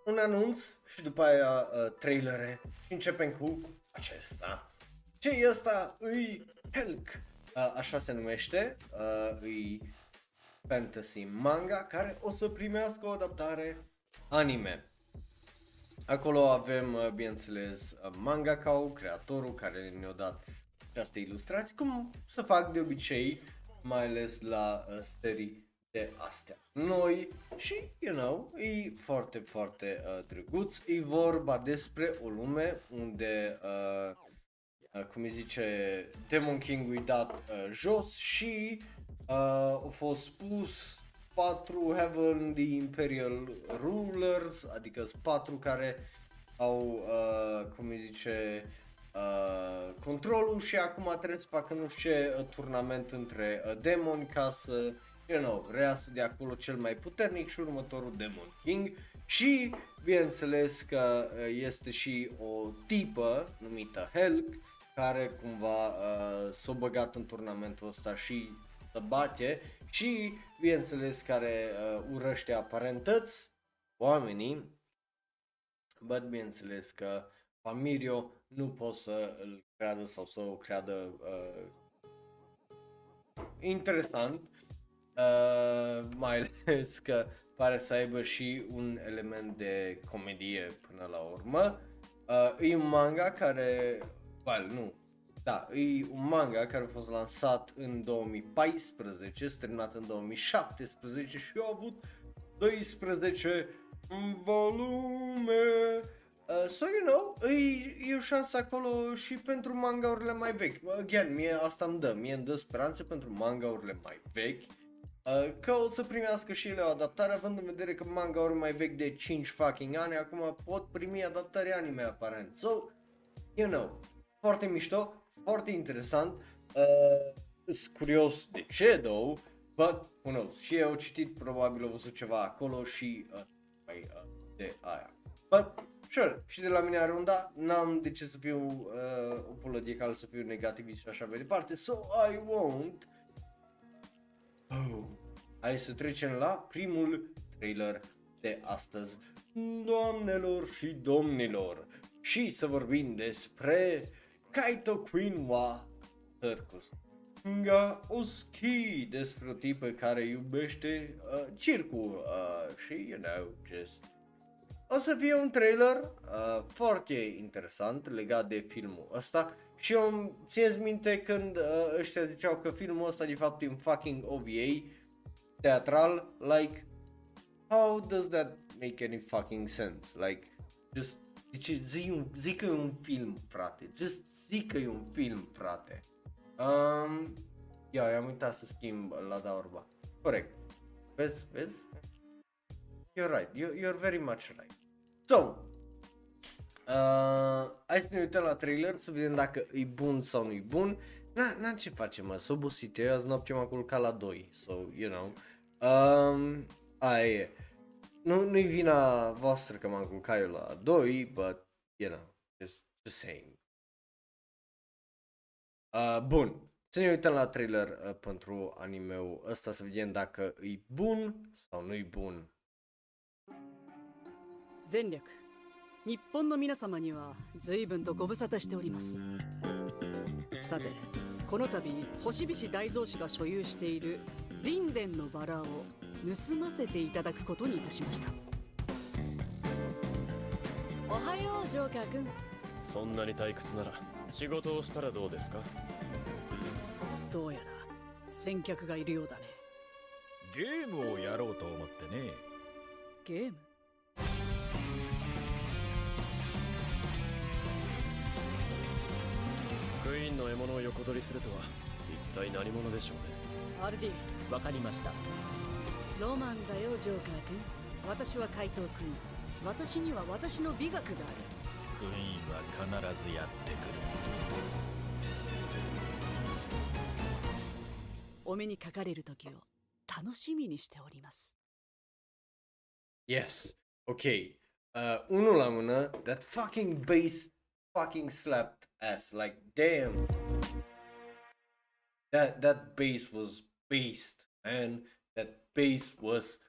un anunț și după aia uh, trailere și începem cu acesta. Ce e ăsta? Îi Helk, uh, așa se numește, uh, îi fantasy manga care o să primească o adaptare anime. Acolo avem, uh, bineînțeles, uh, mangaka creatorul care ne-a dat această ilustrație, cum să fac de obicei mai ales la uh, serii de astea noi și, you know, e foarte, foarte uh, drăguț. E vorba despre o lume unde, uh, uh, cum îi zice, Demon King i dat uh, jos și uh, au fost pus patru Heavenly Imperial Rulers, adică patru care au, uh, cum îi zice, uh, controlul și acum trebuie să facă nu știu ce uh, turnament între uh, demoni ca să, you know, reasă de acolo cel mai puternic și următorul Demon King. Și bineînțeles că uh, este și o tipă numită Helk care cumva uh, s-a băgat în turnamentul ăsta și să bate și bineînțeles care uh, urăște aparentăți oamenii, but bineînțeles că Famirio nu pot să îl creadă sau să o creadă uh, interesant, uh, mai ales că pare să aibă și un element de comedie până la urmă. Uh, e un manga care, well, nu, da, e un manga care a fost lansat în 2014, terminat în 2017 și a avut 12 volume. Uh, so, you know, e, e o șansă acolo și pentru mangaurile mai vechi. Again, mie asta îmi dă, mie îmi dă speranțe pentru mangaurile mai vechi. Uh, că o să primească și ele o adaptare, având în vedere că mangauri mai vechi de 5 fucking ani acum pot primi adaptări anime aparent. So, you know, foarte mișto, foarte interesant. Uh, sunt curios de ce, though, but who knows. Și eu citit, probabil au văzut ceva acolo și uh, mai uh, de aia. But sure, și de la mine are un da, n-am de ce să fiu uh, o pulă de cal, să fiu negativist și așa mai departe, so I won't. Oh. Hai să trecem la primul trailer de astăzi, doamnelor și domnilor, și să vorbim despre Kaito Queen wa Circus. Nga Oski despre o tipă care iubește uh, circul uh, și, you know, just o să fie un trailer uh, foarte interesant legat de filmul ăsta și eu țineți minte când uh, ăștia ziceau că filmul ăsta de fapt e un fucking OVA teatral, like, how does that make any fucking sense? Like, just, zice, zi, un, zi că e un film, frate, just zi că e un film, frate. Um, ia, am uitat să schimb la Daurba. Corect. Vezi, vezi? You're right, you, you're very much right. So, uh, hai să ne uităm la trailer să vedem dacă e bun sau nu e bun. Na, na ce facem, mă, s-a obosit, eu azi noapte m-am culcat la 2, so, you know. Um, aia e. Nu, nu-i vina voastră că m-am culcat eu la 2, but, you know, just, just saying. Uh, bun, să ne uităm la trailer uh, pentru animeul ăsta să vedem dacă e bun sau nu e bun. 前略日本の皆様には随分とご無沙汰しておりますさてこの度星菱大蔵氏が所有している林殿のバラを盗ませていただくことにいたしました。おはようジョーカー君。そんなに退屈なら仕事をしたらどうですか？どうやら先客がいるようだね。ゲームをやろうと思ってね。ゲーム？クイーンの獲物を横取りするとは一体何者でしょうね。アルディ。わかりましたロマンだよジョーカー君私は怪盗クイーン私には私の美学があるクイーンは必ずやってくるお目にかかれる時を楽しみにしております Yes, ok. Uh, unul la mână, that fucking bass fucking slapped ass. Like, damn. That, that bass was based, man. That bass was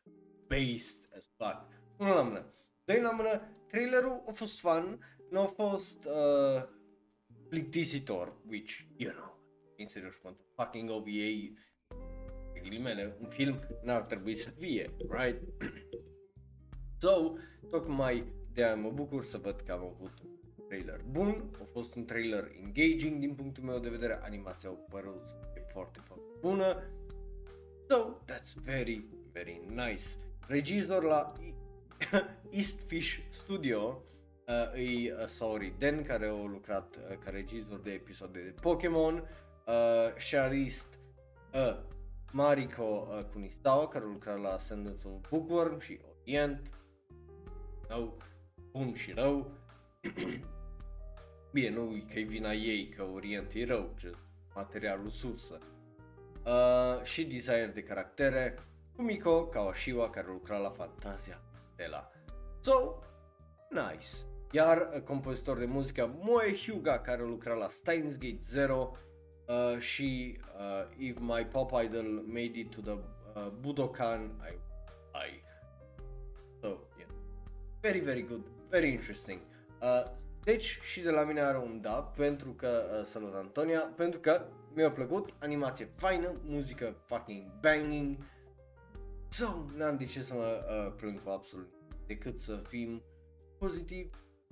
based as fuck. Unul la mână. Doi la mână, trailerul a fost fun, nu a fost uh, plictisitor, which, you know, în serios, pentru fucking OVA, pe ghilimele, un film n-ar trebui să fie, right? So, tocmai de aia mă bucur să văd că am avut un trailer bun, a fost un trailer engaging din punctul meu de vedere, animația a părut să fie foarte, foarte bună. So, that's very, very nice. Regizor la East Fish Studio uh, e uh, Saori Den, care a lucrat uh, ca regizor de episoade de Pokémon, uh, Sharist uh, Mariko uh, Kunistawa, care a lucrat la Ascendance of Bookworm și Orient, rău, bun și rău. Bine, nu că e vina ei că Orient e rău, ce materialul sursă. Uh, și designer de caractere, Kumiko Kawashiwa, care lucra la Fantasia de la. So, nice. Iar uh, compozitor de muzică Moe Hyuga, care lucra la Steins Gate Zero uh, și uh, If My Pop Idol Made It to the uh, Budokan, I, I. So, yeah. Very, very good, very interesting. Uh, deci și de la mine are un da pentru că, uh, salut Antonia, pentru că mi-a plăcut, animație faină, muzică fucking banging, so n-am de ce să mă uh, plâng cu absolut decât să fim pozitiv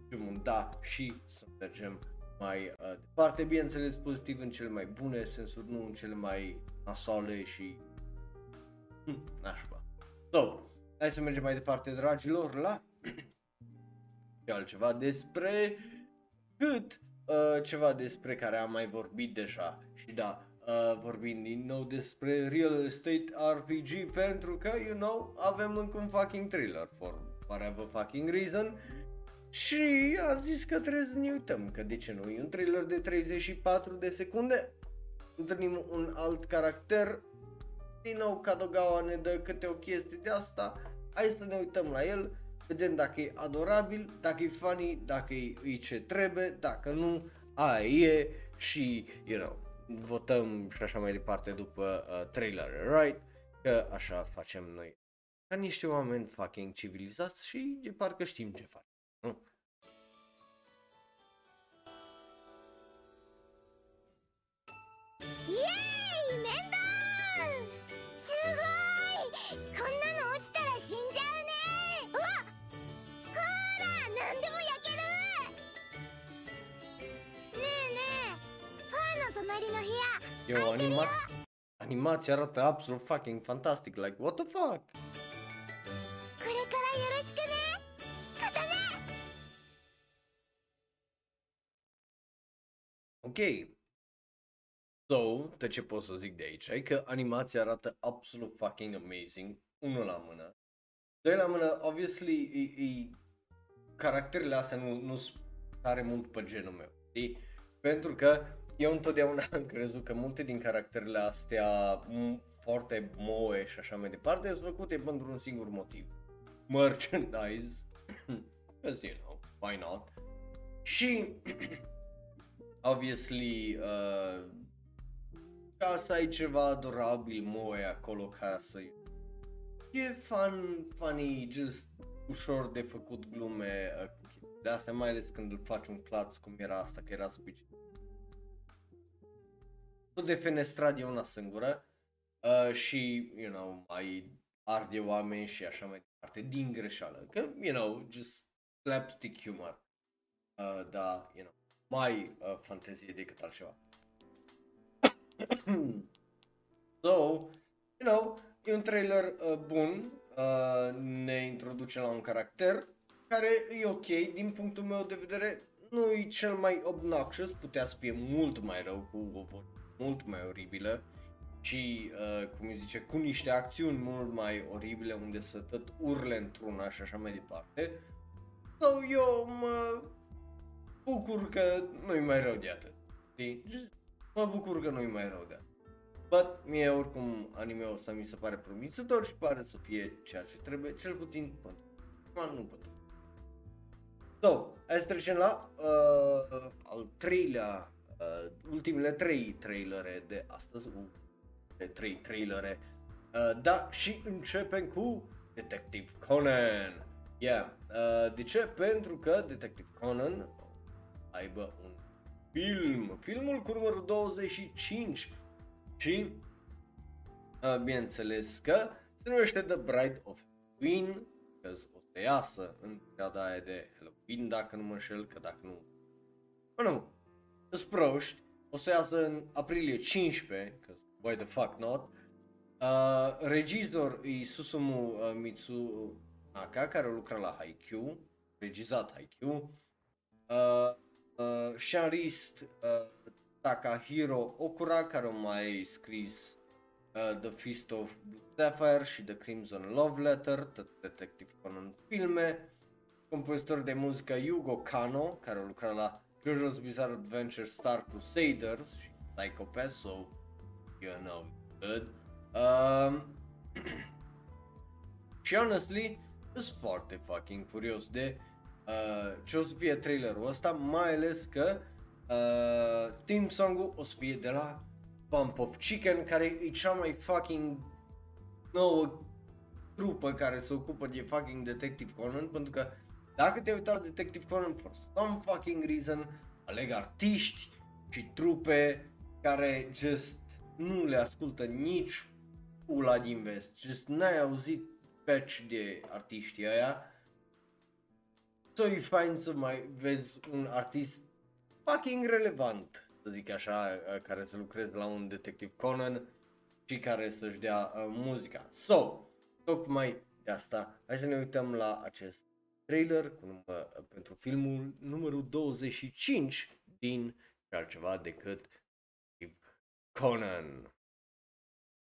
și un da și să mergem mai uh, departe, bineînțeles pozitiv în cele mai bune sensuri, nu în cele mai nasoale și hm, nașpa. So, hai să mergem mai departe, dragilor, la și altceva despre cât uh, ceva despre care am mai vorbit deja. Și da, uh, vorbim din nou despre Real Estate RPG pentru că, you know, avem încă un fucking thriller for whatever fucking reason. Și am zis că trebuie să ne uităm, că de ce nu, e un thriller de 34 de secunde, întâlnim un alt caracter, din nou Kadogawa ne dă câte o chestie de asta, hai să ne uităm la el, vedem dacă e adorabil, dacă e funny, dacă e, e ce trebuie, dacă nu, aia e și, you know, votăm și așa mai departe după uh, trailer, right? Că așa facem noi. Ca niște oameni fucking civilizați și de parcă știm ce facem. Nu? イ Yo, animați... Animația arată absolut fucking fantastic, like, what the fuck? Ok. So, tot ce pot să zic de aici e că animația arată absolut fucking amazing. Unul la mână. Doi la mână, obviously, e, e... caracterele astea nu, nu sunt tare mult pe genul meu. Știi? Pentru că eu întotdeauna am crezut că multe din caracterele astea m- foarte moe și așa mai departe sunt făcute pentru un singur motiv. Merchandise. Because, you know, why not? Și obviously uh, ca să ai ceva adorabil moe acolo ca să e fun, funny, just ușor de făcut glume uh, cu chestiile astea, mai ales când îl faci un claț cum era asta, că era spici. Tot de fenestrat e una singură uh, și, you know, mai arde oameni și așa mai departe, din greșeală. Că, you know, just slapstick humor. Uh, da, you know, mai uh, fantezie decât altceva. so, you know, e un trailer uh, bun, uh, ne introduce la un caracter care e ok din punctul meu de vedere, nu e cel mai obnoxious, putea să fie mult mai rău cu o voce mult mai oribilă și, uh, cum îi zice, cu niște acțiuni mult mai oribile unde să tot urle într-una și așa mai departe. So, eu mă bucur că nu-i mai rău de atât. Știi? Just Mă bucur că nu-i mai rău de atât. But mie oricum anime-ul ăsta mi se pare promițător și pare să fie ceea ce trebuie, cel puțin pentru acum, nu pentru. So, hai să trecem la uh, al treilea, uh, ultimele trei trailere de astăzi, uh, de trei trailere, uh, da, și începem cu Detective Conan. Yeah, uh, de ce? Pentru că Detective Conan aibă un film, filmul cu numărul 25 și uh, bineînțeles că se numește The Bride of Queen, că o să iasă în perioada aia de Halloween, dacă nu mă înșel, că dacă nu, bă nu, îs proști, o să iasă în aprilie 15, că why the fuck not, uh, regizor e Susumu uh, Mitsunaka, care lucra la Haikyuu, regizat Haikyuu, uh, uh, scenarist uh, Takahiro Okura, care a mai scris uh, The Fist of Blue Sapphire și The Crimson Love Letter, tot Detective Conan filme, compozitor de muzică Yugo Kano, care a lucrat la JoJo's Bizarre Adventure Star Crusaders și Psycho Pass, so you know good. Um, și honestly, sunt foarte fucking curios de uh, ce o să fie trailerul ăsta, mai ales că uh, team song-ul o să fie de la Pump of Chicken, care e cea mai fucking nouă trupă care se ocupă de fucking Detective Conan, pentru că dacă te uita la Detective Conan for some fucking reason, aleg artiști și trupe care just nu le ascultă nici ula din vest, just n-ai auzit patch de artiștii aia, so e fain să mai vezi un artist fucking relevant, să zic așa, uh, care să lucreze la un Detective Conan și care să-și dea uh, muzica. So, tocmai de asta, hai să ne uităm la acest trailer cu număr, uh, pentru filmul numărul 25 din și altceva decât Detective Conan.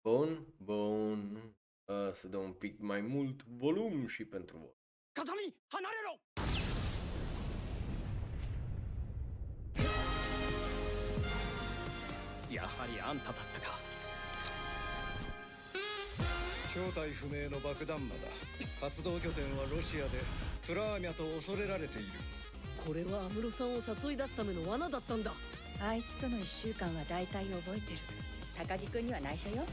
Bun, bun, uh, să dăm un pic mai mult volum și pentru voi. 風見離れろやはりあんただったか正体不明の爆弾魔だ活動拠点はロシアで プラーミャと恐れられている。これは安室さんを誘い出すための罠だったんだ。あいつとの1週間は大体覚えてる。高木くんには内緒よ。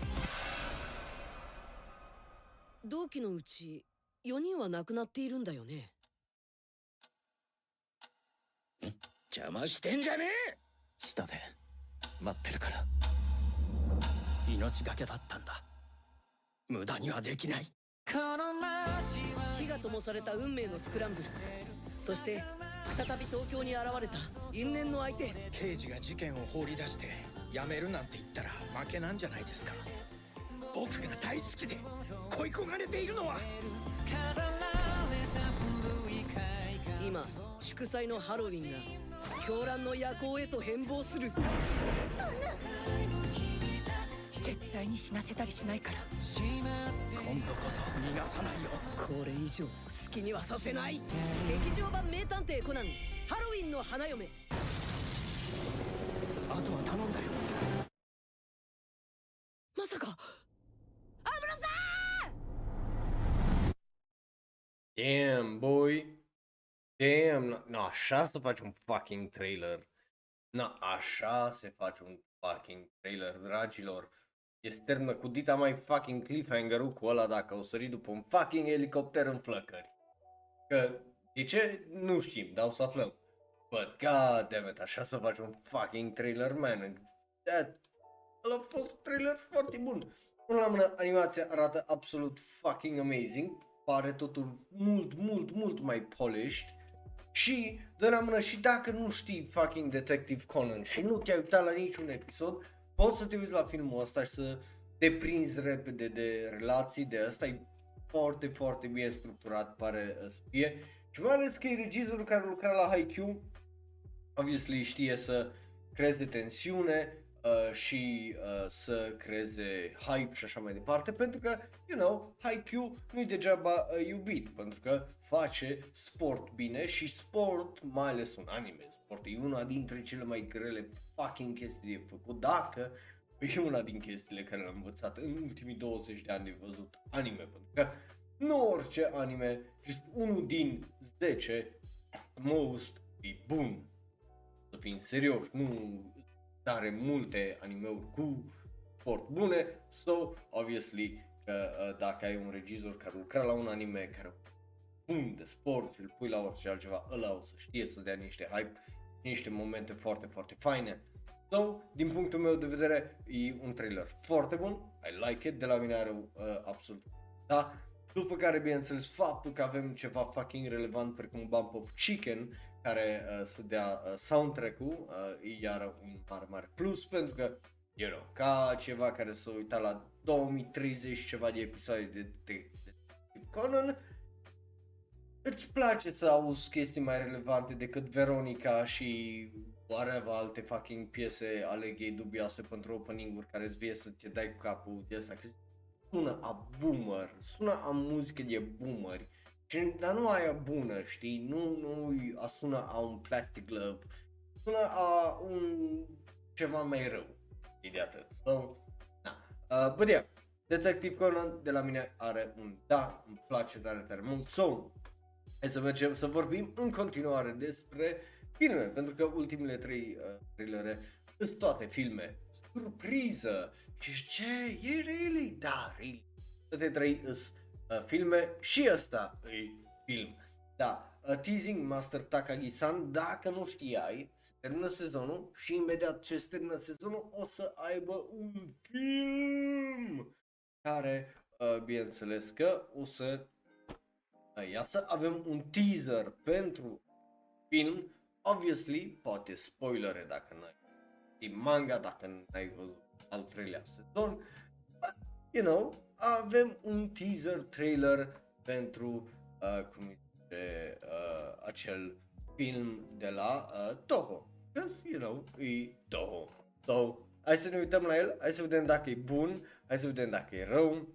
同期のうち4人は亡くなっているんだよね。邪魔してんじゃねえ！下で待ってるから。命がけだったんだ。無駄にはできない火が灯された運命のスクランブル。そして再び東京に現れた因縁の相手。刑事が事件を放り出してやめるなんて言ったら負けなんじゃないですか。僕が大好きで恋焦がれているのは。今祝祭のハロウィンが狂乱の夜行へと変貌する絶対に死なせたりしないから今度こそ逃がさないよこれ以上好きにはさせない劇場版名探偵コナンハロウィンの花嫁あとは頼んだよまさか Damn, boy. Damn, nu, no, așa să faci un fucking trailer. Nu, așa se face un fucking trailer, dragilor. Este termină cu dita mai fucking cliffhanger-ul cu ăla dacă o sări după un fucking elicopter în flăcări. Că, de ce? Nu știm, dar o să aflăm. But god damn it, așa să faci un fucking trailer, man. That, ăla a fost un trailer foarte bun. Până la mână, animația arată absolut fucking amazing. Pare totul mult, mult, mult mai polished. Și, de la mână, și dacă nu știi fucking Detective Conan și nu te-ai uitat la niciun episod, poți să te uiți la filmul ăsta și să te prinzi repede de relații de ăsta. E foarte, foarte bine structurat, pare uh, să fie. Și mai ales că e regizorul care lucra la Haikyuu, obviously știe să creeze tensiune uh, și uh, să creeze hype și așa mai departe, pentru că, you know, Haikyuu nu-i degeaba uh, iubit, pentru că face sport bine și sport, mai ales un anime, sport e una dintre cele mai grele fucking chestii de făcut, dacă e una din chestiile care le-am învățat în ultimii 20 de ani de văzut anime, pentru că nu orice anime, just unul din 10 most e bun. Să fim serioși, nu are multe animeuri cu sport bune, so obviously că uh, dacă ai un regizor care lucra la un anime care bun de sport și îl pui la orice altceva, ăla o să știe să dea niște hype, niște momente foarte, foarte faine. So, din punctul meu de vedere, e un trailer foarte bun, I like it, de la mine are uh, absolut, da, după care, bineînțeles, faptul că avem ceva fucking relevant precum Bump of Chicken, care uh, să dea uh, soundtrack-ul, uh, e iară un mare, mare plus, pentru că, you know, ca ceva care s-a uitat la 2030 ceva de episoade de, de, de, de Conan, îți place să auzi chestii mai relevante decât Veronica și whatever alte fucking piese ale gay dubioase pentru opening-uri care îți vie să te dai cu capul de asta. Că sună a boomer, sună a muzică de boomeri. Și, dar nu aia bună, știi? Nu, nu a sună a un plastic love. Sună a un ceva mai rău. E de atât. So, na. Uh, but yeah, Detective Conan de la mine are un da, îmi place tare tare mult. So, hai să mergem să vorbim în continuare despre filme, pentru că ultimele trei uh, trailere sunt toate filme surpriză. Și ce? E really? Da, really. Toate trei sunt uh, filme și ăsta e film. Da, uh, Teasing Master Takagi-san, dacă nu știai, se termină sezonul și imediat ce se termină sezonul o să aibă un film care, uh, bineînțeles că o să uh, iasă. Avem un teaser pentru film, obviously, poate spoilere dacă n-ai e manga, dacă n-ai văzut al treilea sezon, but, you know, avem un teaser trailer pentru, uh, cum zice, uh, acel film de la uh, Toho. Because, you know, e Toho. So, hai să ne uităm la el, hai să vedem dacă e bun, hai să vedem dacă e rău,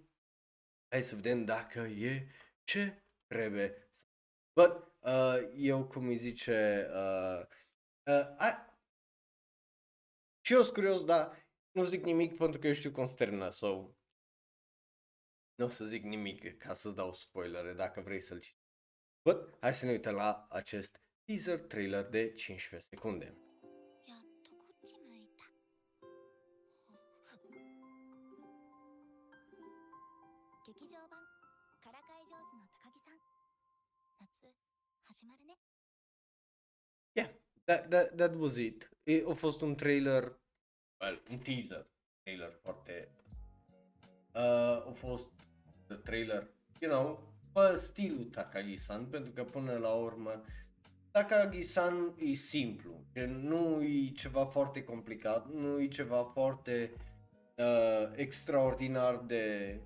hai să vedem dacă e ce trebuie să... But, uh, eu cum îi zice, uh, uh, I... și eu sunt curios, dar nu zic nimic pentru că eu știu cum se termină, so nu o să zic nimic ca să dau spoilere dacă vrei să-l citești. But, hai să ne uităm la acest teaser trailer de 15 secunde. That, that, that was it. E, a fost un trailer, well, un teaser, trailer foarte... Uh, a fost the trailer, you know, pe stilul Takagi-san, pentru că până la urmă Takagi-san e simplu, că nu e ceva foarte complicat, nu e ceva foarte uh, extraordinar de,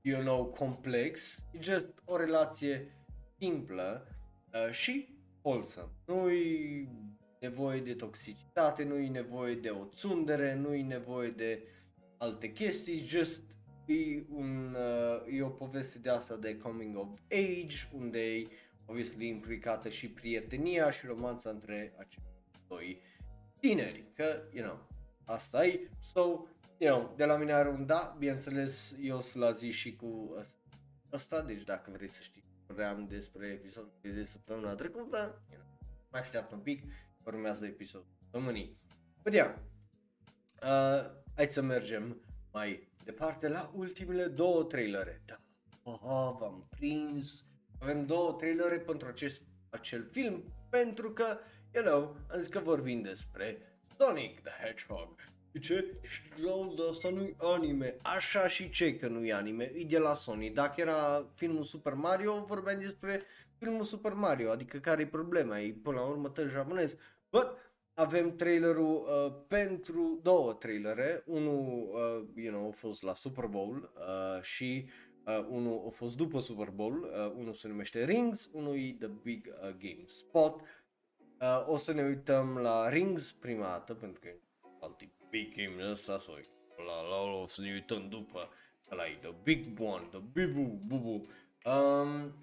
you know, complex, e just o relație simplă uh, și wholesome. Nu-i nevoie de toxicitate, nu-i nevoie de o țundere, nu-i nevoie de alte chestii, just e, un, uh, e o poveste de asta de coming of age, unde e obviously implicată și prietenia și romanța între acești doi tineri, că, you know, asta e, so, you know, de la mine are un da, bineînțeles, eu sunt la zi și cu ăsta, deci dacă vrei să știi vorbeam despre episodul de săptămâna trecută, you know, mai așteaptă un pic, urmează episodul săptămânii. But yeah, uh, hai să mergem mai departe la ultimele două trailere. Da, oh, v-am prins. Avem două trailere pentru acest, acel film, pentru că, you know, am zis că vorbim despre Sonic the Hedgehog. De ce? Știu, dar asta nu-i anime. Așa și ce că nu-i anime, e de la Sony. Dacă era filmul Super Mario, vorbeam despre filmul Super Mario, adică care e problema, e până la urmă tot japonez. But, avem trailerul uh, pentru două trailere, unul, uh, you know, a fost la Super Bowl uh, și uh, unul a fost după Super Bowl, uh, unul se numește Rings, unul e The Big uh, Game Spot. Uh, o să ne uităm la Rings prima dată, pentru că e alt tip Big Game ăsta, sau la, la, la, o să ne uităm după, ăla e The Big One, The Bibu, Bubu. Um,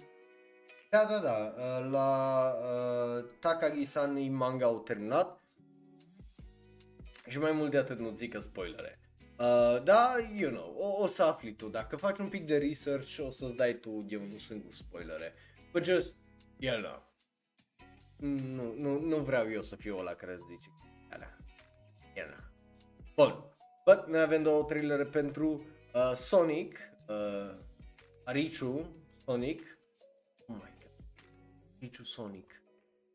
da, da, da, uh, la uh, Takagi-san manga au terminat și mai mult de atât nu zic că spoilere. Uh, da, you know, o, o să afli tu, dacă faci un pic de research o să-ți dai tu, eu nu sunt cu spoilere. But just, you know, nu, nu, nu vreau eu să fiu ăla care îți zice. Bun. But noi avem două trailere pentru uh, Sonic, uh, Arichu, Sonic. Oh my god. Arichu Sonic.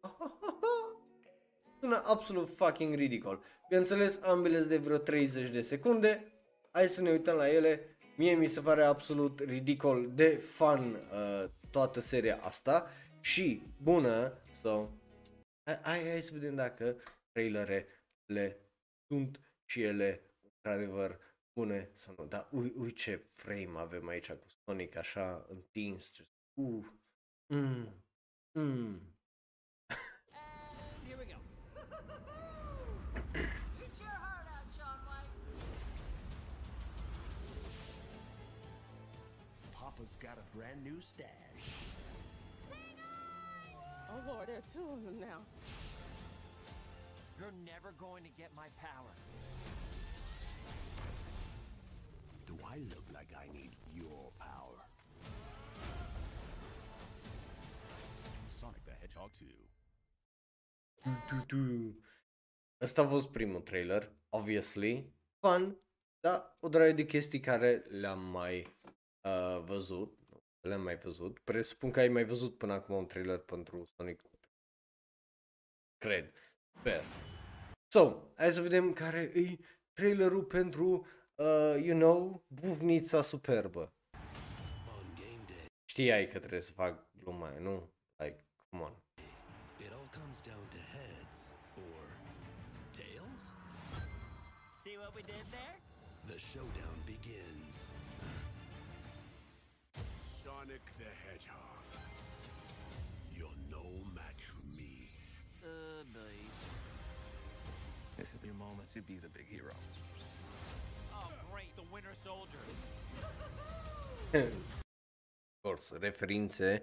Sună absolut fucking ridicol. Bineînțeles, ambele de vreo 30 de secunde. Hai să ne uităm la ele. Mie mi se pare absolut ridicol de fun uh, toată seria asta și bună. So, hai, hai, hai să vedem dacă trailerele sunt și ele într-adevăr bune sau nu. Dar ui, ui ce frame avem aici cu Sonic așa întins. Just, uh, mm, mm. Here we go. Eat your heart out, Sean White. Papa's got a brand new stash. Oh lord, there are two of them now. You're never going to get my power. Do I look like I need your power? Sonic the Hedgehog 2. Tu, tu, tu. Ăsta a fost primul trailer, obviously. Fun, dar o draie de chestii care le-am mai uh, văzut. Le-am mai văzut. Presupun că ai mai văzut până acum un trailer pentru Sonic. Cred. Sper. So, hai să vedem care e trailerul pentru, uh, you know, buvnița superbă. On game day, Știai că trebuie să fac gluma aia, nu? Like, come on. it all comes down to heads or tails. See what we did there? The showdown begins. Sonic the Hedgehog. This is your moment to be the big hero. Oh, great, the Winter Soldier. Of course, referințe,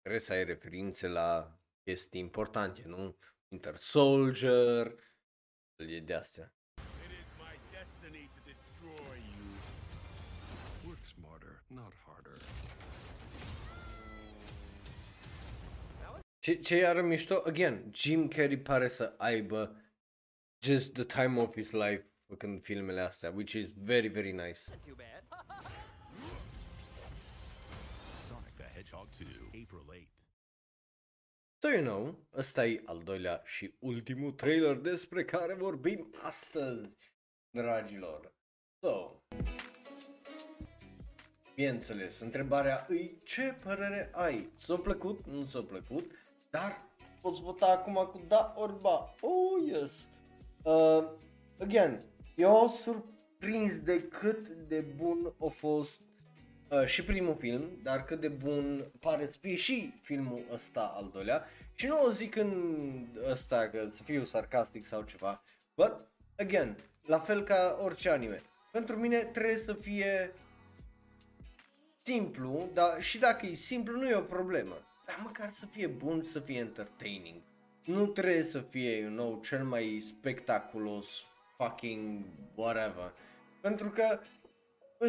trebuie să ai referințe la chestii importante, nu? Winter Soldier, e de astea. It is my destiny to destroy you. Work smarter, not harder. Ce, ce iară mișto, again, Jim Carrey pare să aibă just the time of his life făcând filmele astea, which is very, very nice. Too bad. Sonic the Hedgehog 2, April 8th. So you know, ăsta e al doilea și ultimul trailer despre care vorbim astăzi, dragilor. So, bineînțeles, întrebarea îi ce părere ai? S-a plăcut? Nu s-a plăcut? Dar poți vota acum cu da ori ba. Oh, yes. Uh, again, eu surprins de cât de bun a fost uh, și primul film, dar cât de bun pare să fie și filmul ăsta al doilea. Și nu o zic în ăsta că să fiu sarcastic sau ceva, but again, la fel ca orice anime. Pentru mine trebuie să fie simplu, dar și dacă e simplu nu e o problemă. Dar măcar să fie bun, să fie entertaining. Nu trebuie să fie, you know, cel mai spectaculos fucking whatever. Pentru că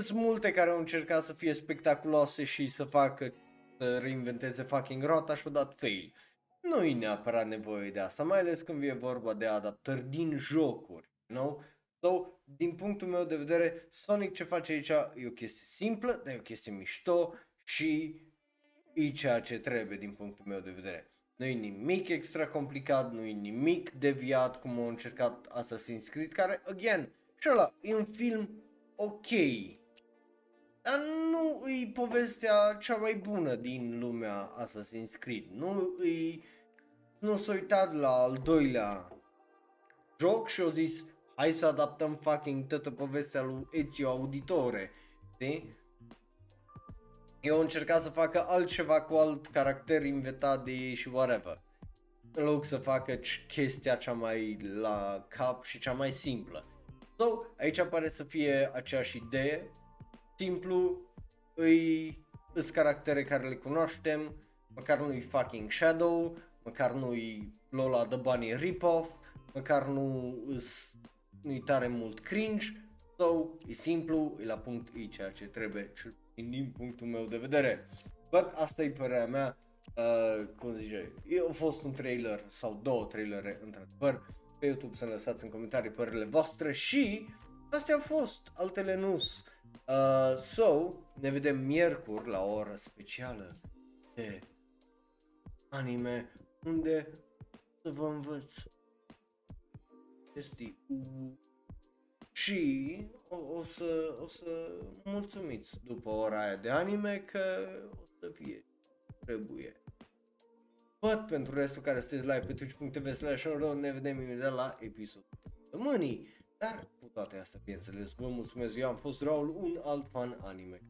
sunt multe care au încercat să fie spectaculoase și să facă, să reinventeze fucking rota și au dat fail. Nu e neapărat nevoie de asta, mai ales când e vorba de adaptări din jocuri, you know? So, din punctul meu de vedere, Sonic ce face aici e o chestie simplă, dar e o chestie mișto și e ceea ce trebuie din punctul meu de vedere. Nu e nimic extra complicat, nu e nimic deviat cum au încercat Assassin's Creed, care, again, și ăla e un film ok, dar nu e povestea cea mai bună din lumea Assassin's Creed. Nu e... Nu s-a uitat la al doilea joc și au zis hai să adaptăm fucking toată povestea lui Ezio Auditore. Știi? Eu am încercat să facă altceva cu alt caracter inventat de ei și whatever. În loc să facă c- chestia cea mai la cap și cea mai simplă. So, aici pare să fie aceeași idee, simplu, îi îs caractere care le cunoaștem, măcar nu-i fucking Shadow, măcar nu-i Lola the Bunny rip-off, măcar nu îs, nu-i tare mult cringe, so, e simplu, e la punct, e ceea ce trebuie, cel puțin din punctul meu de vedere. But asta e părerea mea, uh, cum zice, e, a fost un trailer sau două trailere într-adevăr, pe YouTube să ne lăsați în comentarii părerile voastre și astea au fost, altele nu Uh, so, ne vedem miercuri la o oră specială de anime unde să vă învăț chestii și o, o, să, o să mulțumiți după ora aia de anime că o să fie trebuie. But pentru restul care sunteți live pe twitch.tv slash ne vedem imediat la episodul săptămânii. Dar cu toate astea, bineînțeles, vă mulțumesc, eu am fost Raul, un alt fan anime.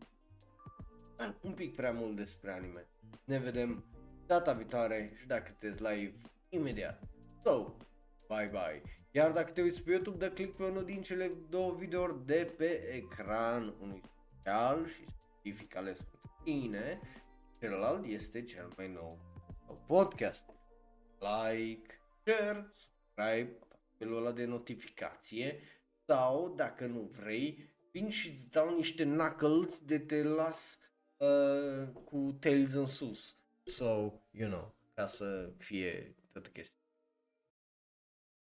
Am un pic prea mult despre anime. Ne vedem data viitoare și dacă sunteți live, imediat. So, bye bye. Iar dacă te uiți pe YouTube, dă click pe unul din cele două videouri de pe ecran, unul special și specific ales pentru tine, celălalt este cel mai nou podcast. Like, share, subscribe, apelul ăla de notificație sau, dacă nu vrei, vin și îți dau niște knuckles de te las uh, cu tails în sus. So, you know, ca să fie toată chestia.